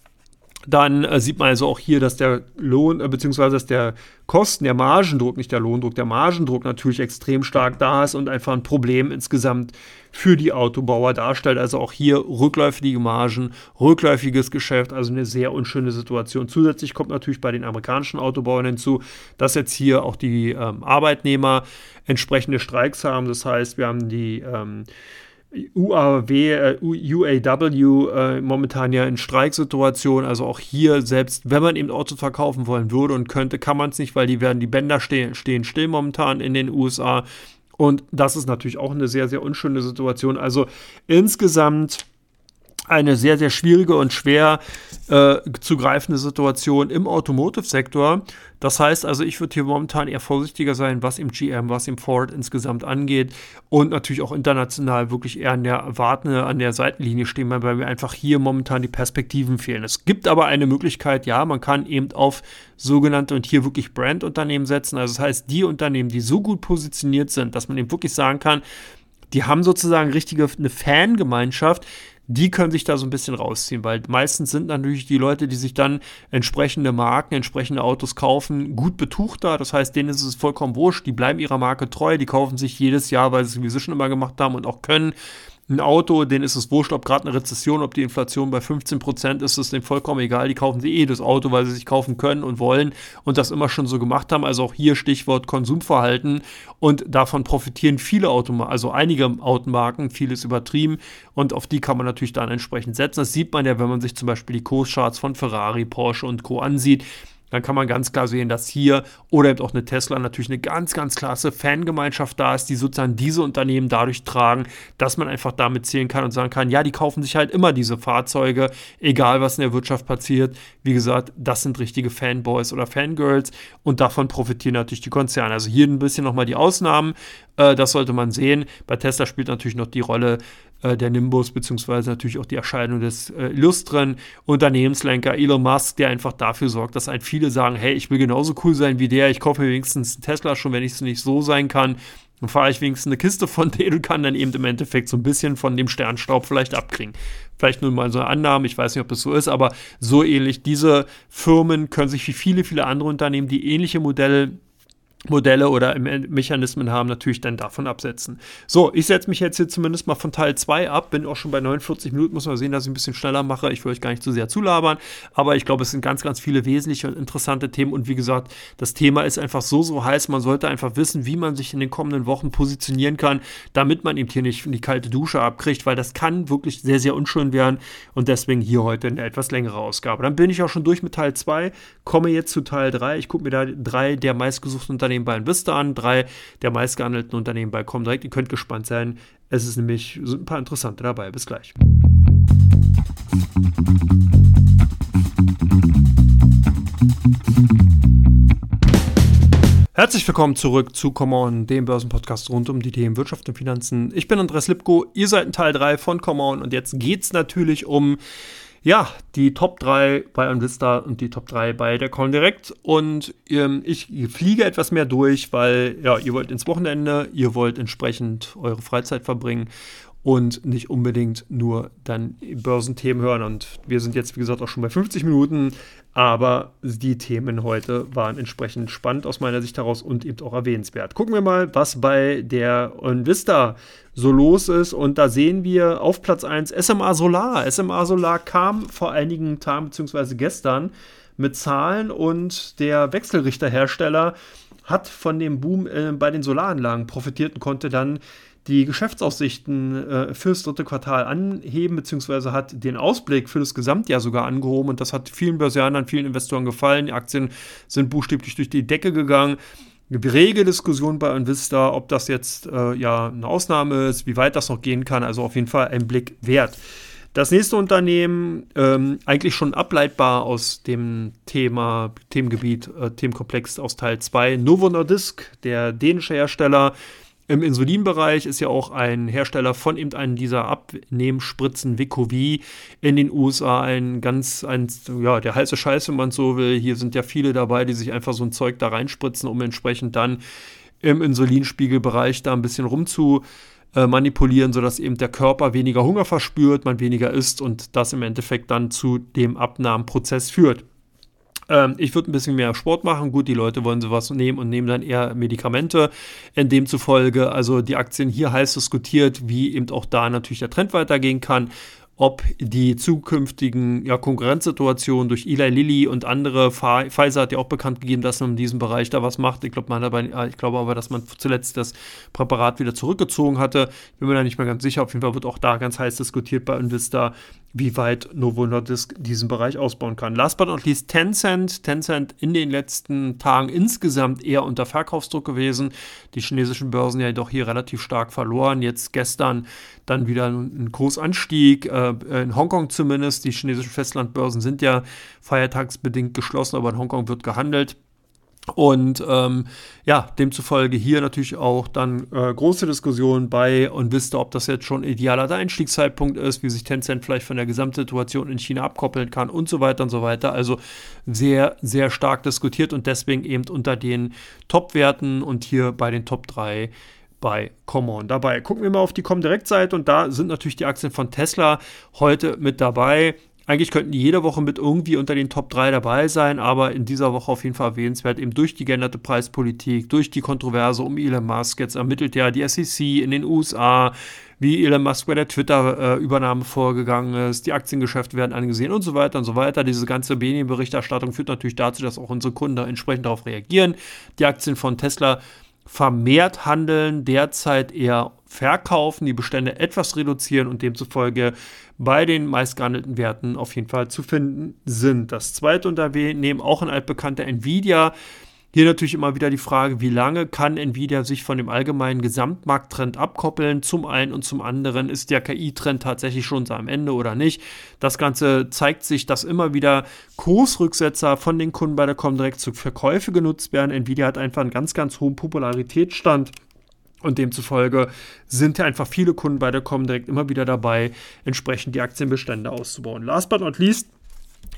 dann äh, sieht man also auch hier, dass der Lohn, äh, beziehungsweise dass der Kosten, der Margendruck, nicht der Lohndruck, der Margendruck natürlich extrem stark da ist und einfach ein Problem insgesamt für die Autobauer darstellt. Also auch hier rückläufige Margen, rückläufiges Geschäft, also eine sehr unschöne Situation. Zusätzlich kommt natürlich bei den amerikanischen Autobauern hinzu, dass jetzt hier auch die ähm, Arbeitnehmer entsprechende Streiks haben. Das heißt, wir haben die ähm, UAW, äh, UAW äh, momentan ja in Streiksituation. Also auch hier, selbst wenn man eben Autos verkaufen wollen würde und könnte, kann man es nicht, weil die werden, die Bänder stehen, stehen still momentan in den USA. Und das ist natürlich auch eine sehr, sehr unschöne Situation. Also insgesamt eine sehr, sehr schwierige und schwer äh, zu greifende Situation im Automotive-Sektor. Das heißt also, ich würde hier momentan eher vorsichtiger sein, was im GM, was im Ford insgesamt angeht und natürlich auch international wirklich eher an der Wartende, an der Seitenlinie stehen, weil mir einfach hier momentan die Perspektiven fehlen. Es gibt aber eine Möglichkeit, ja, man kann eben auf sogenannte und hier wirklich Brand-Unternehmen setzen. Also das heißt, die Unternehmen, die so gut positioniert sind, dass man eben wirklich sagen kann, die haben sozusagen richtige eine Fangemeinschaft, die können sich da so ein bisschen rausziehen, weil meistens sind natürlich die Leute, die sich dann entsprechende Marken, entsprechende Autos kaufen, gut betucht da. Das heißt, denen ist es vollkommen wurscht, die bleiben ihrer Marke treu, die kaufen sich jedes Jahr, weil sie es sowieso schon immer gemacht haben und auch können, ein Auto, denen ist es wurscht, ob gerade eine Rezession, ob die Inflation bei 15 Prozent ist, ist denen vollkommen egal. Die kaufen sie eh das Auto, weil sie sich kaufen können und wollen und das immer schon so gemacht haben. Also auch hier Stichwort Konsumverhalten und davon profitieren viele Automarken, also einige Automarken, vieles übertrieben und auf die kann man natürlich dann entsprechend setzen. Das sieht man ja, wenn man sich zum Beispiel die Kurscharts von Ferrari, Porsche und Co. ansieht dann kann man ganz klar sehen, dass hier oder eben auch eine Tesla natürlich eine ganz, ganz klasse Fangemeinschaft da ist, die sozusagen diese Unternehmen dadurch tragen, dass man einfach damit zählen kann und sagen kann, ja, die kaufen sich halt immer diese Fahrzeuge, egal was in der Wirtschaft passiert. Wie gesagt, das sind richtige Fanboys oder Fangirls und davon profitieren natürlich die Konzerne. Also hier ein bisschen nochmal die Ausnahmen, äh, das sollte man sehen. Bei Tesla spielt natürlich noch die Rolle äh, der Nimbus, beziehungsweise natürlich auch die Erscheinung des äh, illustren Unternehmenslenker Elon Musk, der einfach dafür sorgt, dass halt viele sagen, hey, ich will genauso cool sein wie der, ich kaufe mir wenigstens einen Tesla schon, wenn ich es nicht so sein kann. Dann fahre ich wenigstens eine Kiste von denen und kann dann eben im Endeffekt so ein bisschen von dem Sternstaub vielleicht abkriegen. Vielleicht nur mal so eine Annahme, ich weiß nicht, ob das so ist, aber so ähnlich. Diese Firmen können sich wie viele, viele andere Unternehmen, die ähnliche Modelle Modelle oder Mechanismen haben, natürlich dann davon absetzen. So, ich setze mich jetzt hier zumindest mal von Teil 2 ab, bin auch schon bei 49 Minuten, muss man sehen, dass ich ein bisschen schneller mache. Ich will euch gar nicht zu sehr zulabern, aber ich glaube, es sind ganz, ganz viele wesentliche und interessante Themen und wie gesagt, das Thema ist einfach so, so heiß, man sollte einfach wissen, wie man sich in den kommenden Wochen positionieren kann, damit man eben hier nicht in die kalte Dusche abkriegt, weil das kann wirklich sehr, sehr unschön werden und deswegen hier heute eine etwas längere Ausgabe. Dann bin ich auch schon durch mit Teil 2, komme jetzt zu Teil 3. Ich gucke mir da drei der meistgesuchten Unternehmen bei Vista an, drei der meistgehandelten Unternehmen bei Comdirect. Ihr könnt gespannt sein. Es ist nämlich ein paar interessante dabei. Bis gleich. Herzlich willkommen zurück zu Come On, dem Börsenpodcast rund um die Themen Wirtschaft und Finanzen. Ich bin Andreas Lipko, ihr seid in Teil 3 von Come On und jetzt geht es natürlich um ja, die Top 3 bei Onvista und die Top 3 bei der Direct. Und ähm, ich fliege etwas mehr durch, weil ja, ihr wollt ins Wochenende, ihr wollt entsprechend eure Freizeit verbringen und nicht unbedingt nur dann Börsenthemen hören. Und wir sind jetzt, wie gesagt, auch schon bei 50 Minuten, aber die Themen heute waren entsprechend spannend aus meiner Sicht heraus und eben auch erwähnenswert. Gucken wir mal, was bei der Onvista so los ist. Und da sehen wir auf Platz 1 SMA Solar. SMA Solar kam vor einigen Tagen bzw. gestern mit Zahlen und der Wechselrichterhersteller hat von dem Boom äh, bei den Solaranlagen profitiert und konnte dann die Geschäftsaussichten äh, fürs dritte Quartal anheben, beziehungsweise hat den Ausblick für das Gesamtjahr sogar angehoben und das hat vielen Börsianern, vielen Investoren gefallen. Die Aktien sind buchstäblich durch die Decke gegangen. Rege Diskussion bei Invista, ob das jetzt äh, ja eine Ausnahme ist, wie weit das noch gehen kann. Also auf jeden Fall ein Blick wert. Das nächste Unternehmen, ähm, eigentlich schon ableitbar aus dem Thema, Themengebiet, äh, Themenkomplex aus Teil 2, Novo Nordisk, der dänische Hersteller, im Insulinbereich ist ja auch ein Hersteller von eben einem dieser Abnehmspritzen, Vicovy, in den USA ein ganz, ein, ja, der heiße Scheiß, wenn man so will. Hier sind ja viele dabei, die sich einfach so ein Zeug da reinspritzen, um entsprechend dann im Insulinspiegelbereich da ein bisschen rumzu manipulieren, sodass eben der Körper weniger Hunger verspürt, man weniger isst und das im Endeffekt dann zu dem Abnahmeprozess führt. Ähm, ich würde ein bisschen mehr Sport machen. Gut, die Leute wollen sowas nehmen und nehmen dann eher Medikamente. In demzufolge, also die Aktien hier heiß diskutiert, wie eben auch da natürlich der Trend weitergehen kann ob die zukünftigen ja, Konkurrenzsituationen durch Eli Lilly und andere, Pfizer hat ja auch bekannt gegeben, dass man in diesem Bereich da was macht. Ich, glaub, man aber, ich glaube aber, dass man zuletzt das Präparat wieder zurückgezogen hatte. Bin mir da nicht mehr ganz sicher. Auf jeden Fall wird auch da ganz heiß diskutiert bei Invista, wie weit Novo Nordisk diesen Bereich ausbauen kann. Last but not least Tencent. Tencent in den letzten Tagen insgesamt eher unter Verkaufsdruck gewesen. Die chinesischen Börsen ja doch hier relativ stark verloren. Jetzt gestern dann wieder ein Kursanstieg. Äh, in Hongkong zumindest. Die chinesischen Festlandbörsen sind ja feiertagsbedingt geschlossen, aber in Hongkong wird gehandelt. Und ähm, ja, demzufolge hier natürlich auch dann äh, große Diskussionen bei und wisst ob das jetzt schon idealer Einstiegszeitpunkt ist, wie sich Tencent vielleicht von der Gesamtsituation in China abkoppeln kann und so weiter und so weiter. Also sehr, sehr stark diskutiert und deswegen eben unter den Top-Werten und hier bei den Top 3 bei Common dabei. Gucken wir mal auf die Comdirect-Seite und da sind natürlich die Aktien von Tesla heute mit dabei. Eigentlich könnten die jede Woche mit irgendwie unter den Top 3 dabei sein, aber in dieser Woche auf jeden Fall erwähnenswert, eben durch die geänderte Preispolitik, durch die Kontroverse um Elon Musk. Jetzt ermittelt ja die SEC in den USA, wie Elon Musk bei der Twitter-Übernahme vorgegangen ist. Die Aktiengeschäfte werden angesehen und so weiter und so weiter. Diese ganze Medien-Berichterstattung führt natürlich dazu, dass auch unsere Kunden entsprechend darauf reagieren. Die Aktien von Tesla vermehrt handeln, derzeit eher verkaufen, die Bestände etwas reduzieren und demzufolge bei den meistgehandelten Werten auf jeden Fall zu finden sind. Das zweite Unternehmen, auch ein altbekannter Nvidia, hier natürlich immer wieder die Frage, wie lange kann Nvidia sich von dem allgemeinen Gesamtmarkttrend abkoppeln? Zum einen und zum anderen ist der KI-Trend tatsächlich schon am Ende oder nicht? Das Ganze zeigt sich, dass immer wieder Kursrücksetzer von den Kunden bei der Comdirect zu Verkäufe genutzt werden. Nvidia hat einfach einen ganz, ganz hohen Popularitätsstand. Und demzufolge sind ja einfach viele Kunden bei der Comdirect immer wieder dabei, entsprechend die Aktienbestände auszubauen. Last but not least,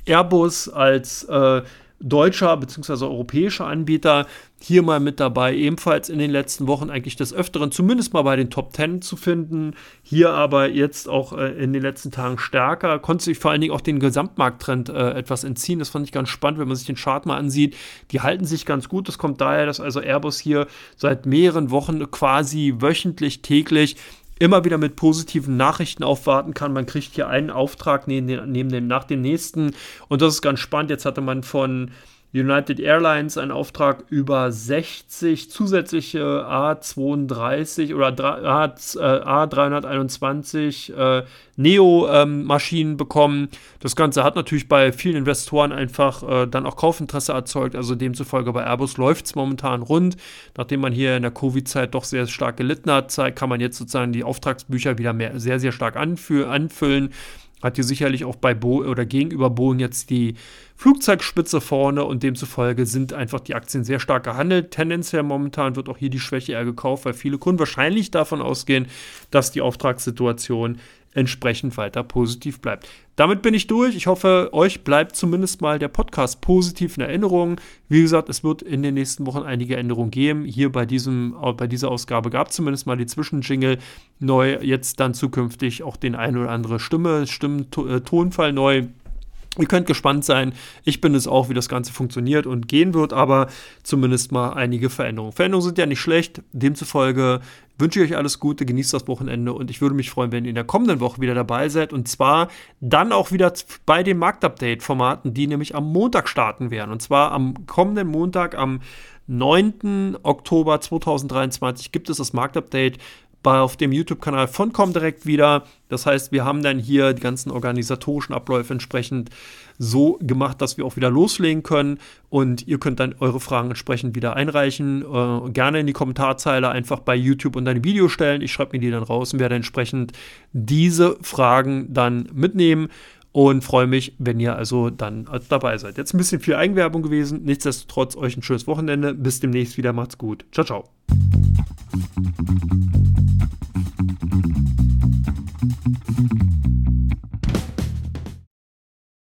Airbus als äh, deutscher bzw. europäischer Anbieter hier mal mit dabei, ebenfalls in den letzten Wochen eigentlich des Öfteren, zumindest mal bei den Top 10 zu finden. Hier aber jetzt auch äh, in den letzten Tagen stärker. Konnte sich vor allen Dingen auch den Gesamtmarkttrend äh, etwas entziehen. Das fand ich ganz spannend, wenn man sich den Chart mal ansieht. Die halten sich ganz gut. Das kommt daher, dass also Airbus hier seit mehreren Wochen quasi wöchentlich, täglich immer wieder mit positiven Nachrichten aufwarten kann. Man kriegt hier einen Auftrag neben, den, neben dem, nach dem nächsten. Und das ist ganz spannend. Jetzt hatte man von United Airlines einen Auftrag über 60 zusätzliche A32 oder A321 äh, äh, Neo-Maschinen ähm, bekommen. Das Ganze hat natürlich bei vielen Investoren einfach äh, dann auch Kaufinteresse erzeugt. Also demzufolge bei Airbus läuft es momentan rund. Nachdem man hier in der Covid-Zeit doch sehr stark gelitten hat, kann man jetzt sozusagen die Auftragsbücher wieder mehr, sehr, sehr stark anfüllen hat hier sicherlich auch bei Bo oder gegenüber Boeing jetzt die Flugzeugspitze vorne und demzufolge sind einfach die Aktien sehr stark gehandelt. Tendenziell momentan wird auch hier die Schwäche eher gekauft, weil viele Kunden wahrscheinlich davon ausgehen, dass die Auftragssituation entsprechend weiter positiv bleibt. Damit bin ich durch. Ich hoffe, euch bleibt zumindest mal der Podcast positiv in Erinnerung. Wie gesagt, es wird in den nächsten Wochen einige Änderungen geben. Hier bei, diesem, bei dieser Ausgabe gab es zumindest mal die Zwischenjingle neu. Jetzt dann zukünftig auch den ein oder andere Stimme, Stimmentonfall äh, neu. Ihr könnt gespannt sein. Ich bin es auch, wie das Ganze funktioniert und gehen wird, aber zumindest mal einige Veränderungen. Veränderungen sind ja nicht schlecht. Demzufolge wünsche ich euch alles Gute, genießt das Wochenende und ich würde mich freuen, wenn ihr in der kommenden Woche wieder dabei seid und zwar dann auch wieder bei den Marktupdate-Formaten, die nämlich am Montag starten werden. Und zwar am kommenden Montag, am 9. Oktober 2023 gibt es das Marktupdate bei, auf dem YouTube-Kanal von Comdirect wieder. Das heißt, wir haben dann hier die ganzen organisatorischen Abläufe entsprechend so gemacht, dass wir auch wieder loslegen können. Und ihr könnt dann eure Fragen entsprechend wieder einreichen. Äh, gerne in die Kommentarzeile einfach bei YouTube unter ein Video stellen. Ich schreibe mir die dann raus und werde entsprechend diese Fragen dann mitnehmen und freue mich, wenn ihr also dann dabei seid. Jetzt ein bisschen viel Eigenwerbung gewesen. Nichtsdestotrotz euch ein schönes Wochenende. Bis demnächst wieder. Macht's gut. Ciao, ciao.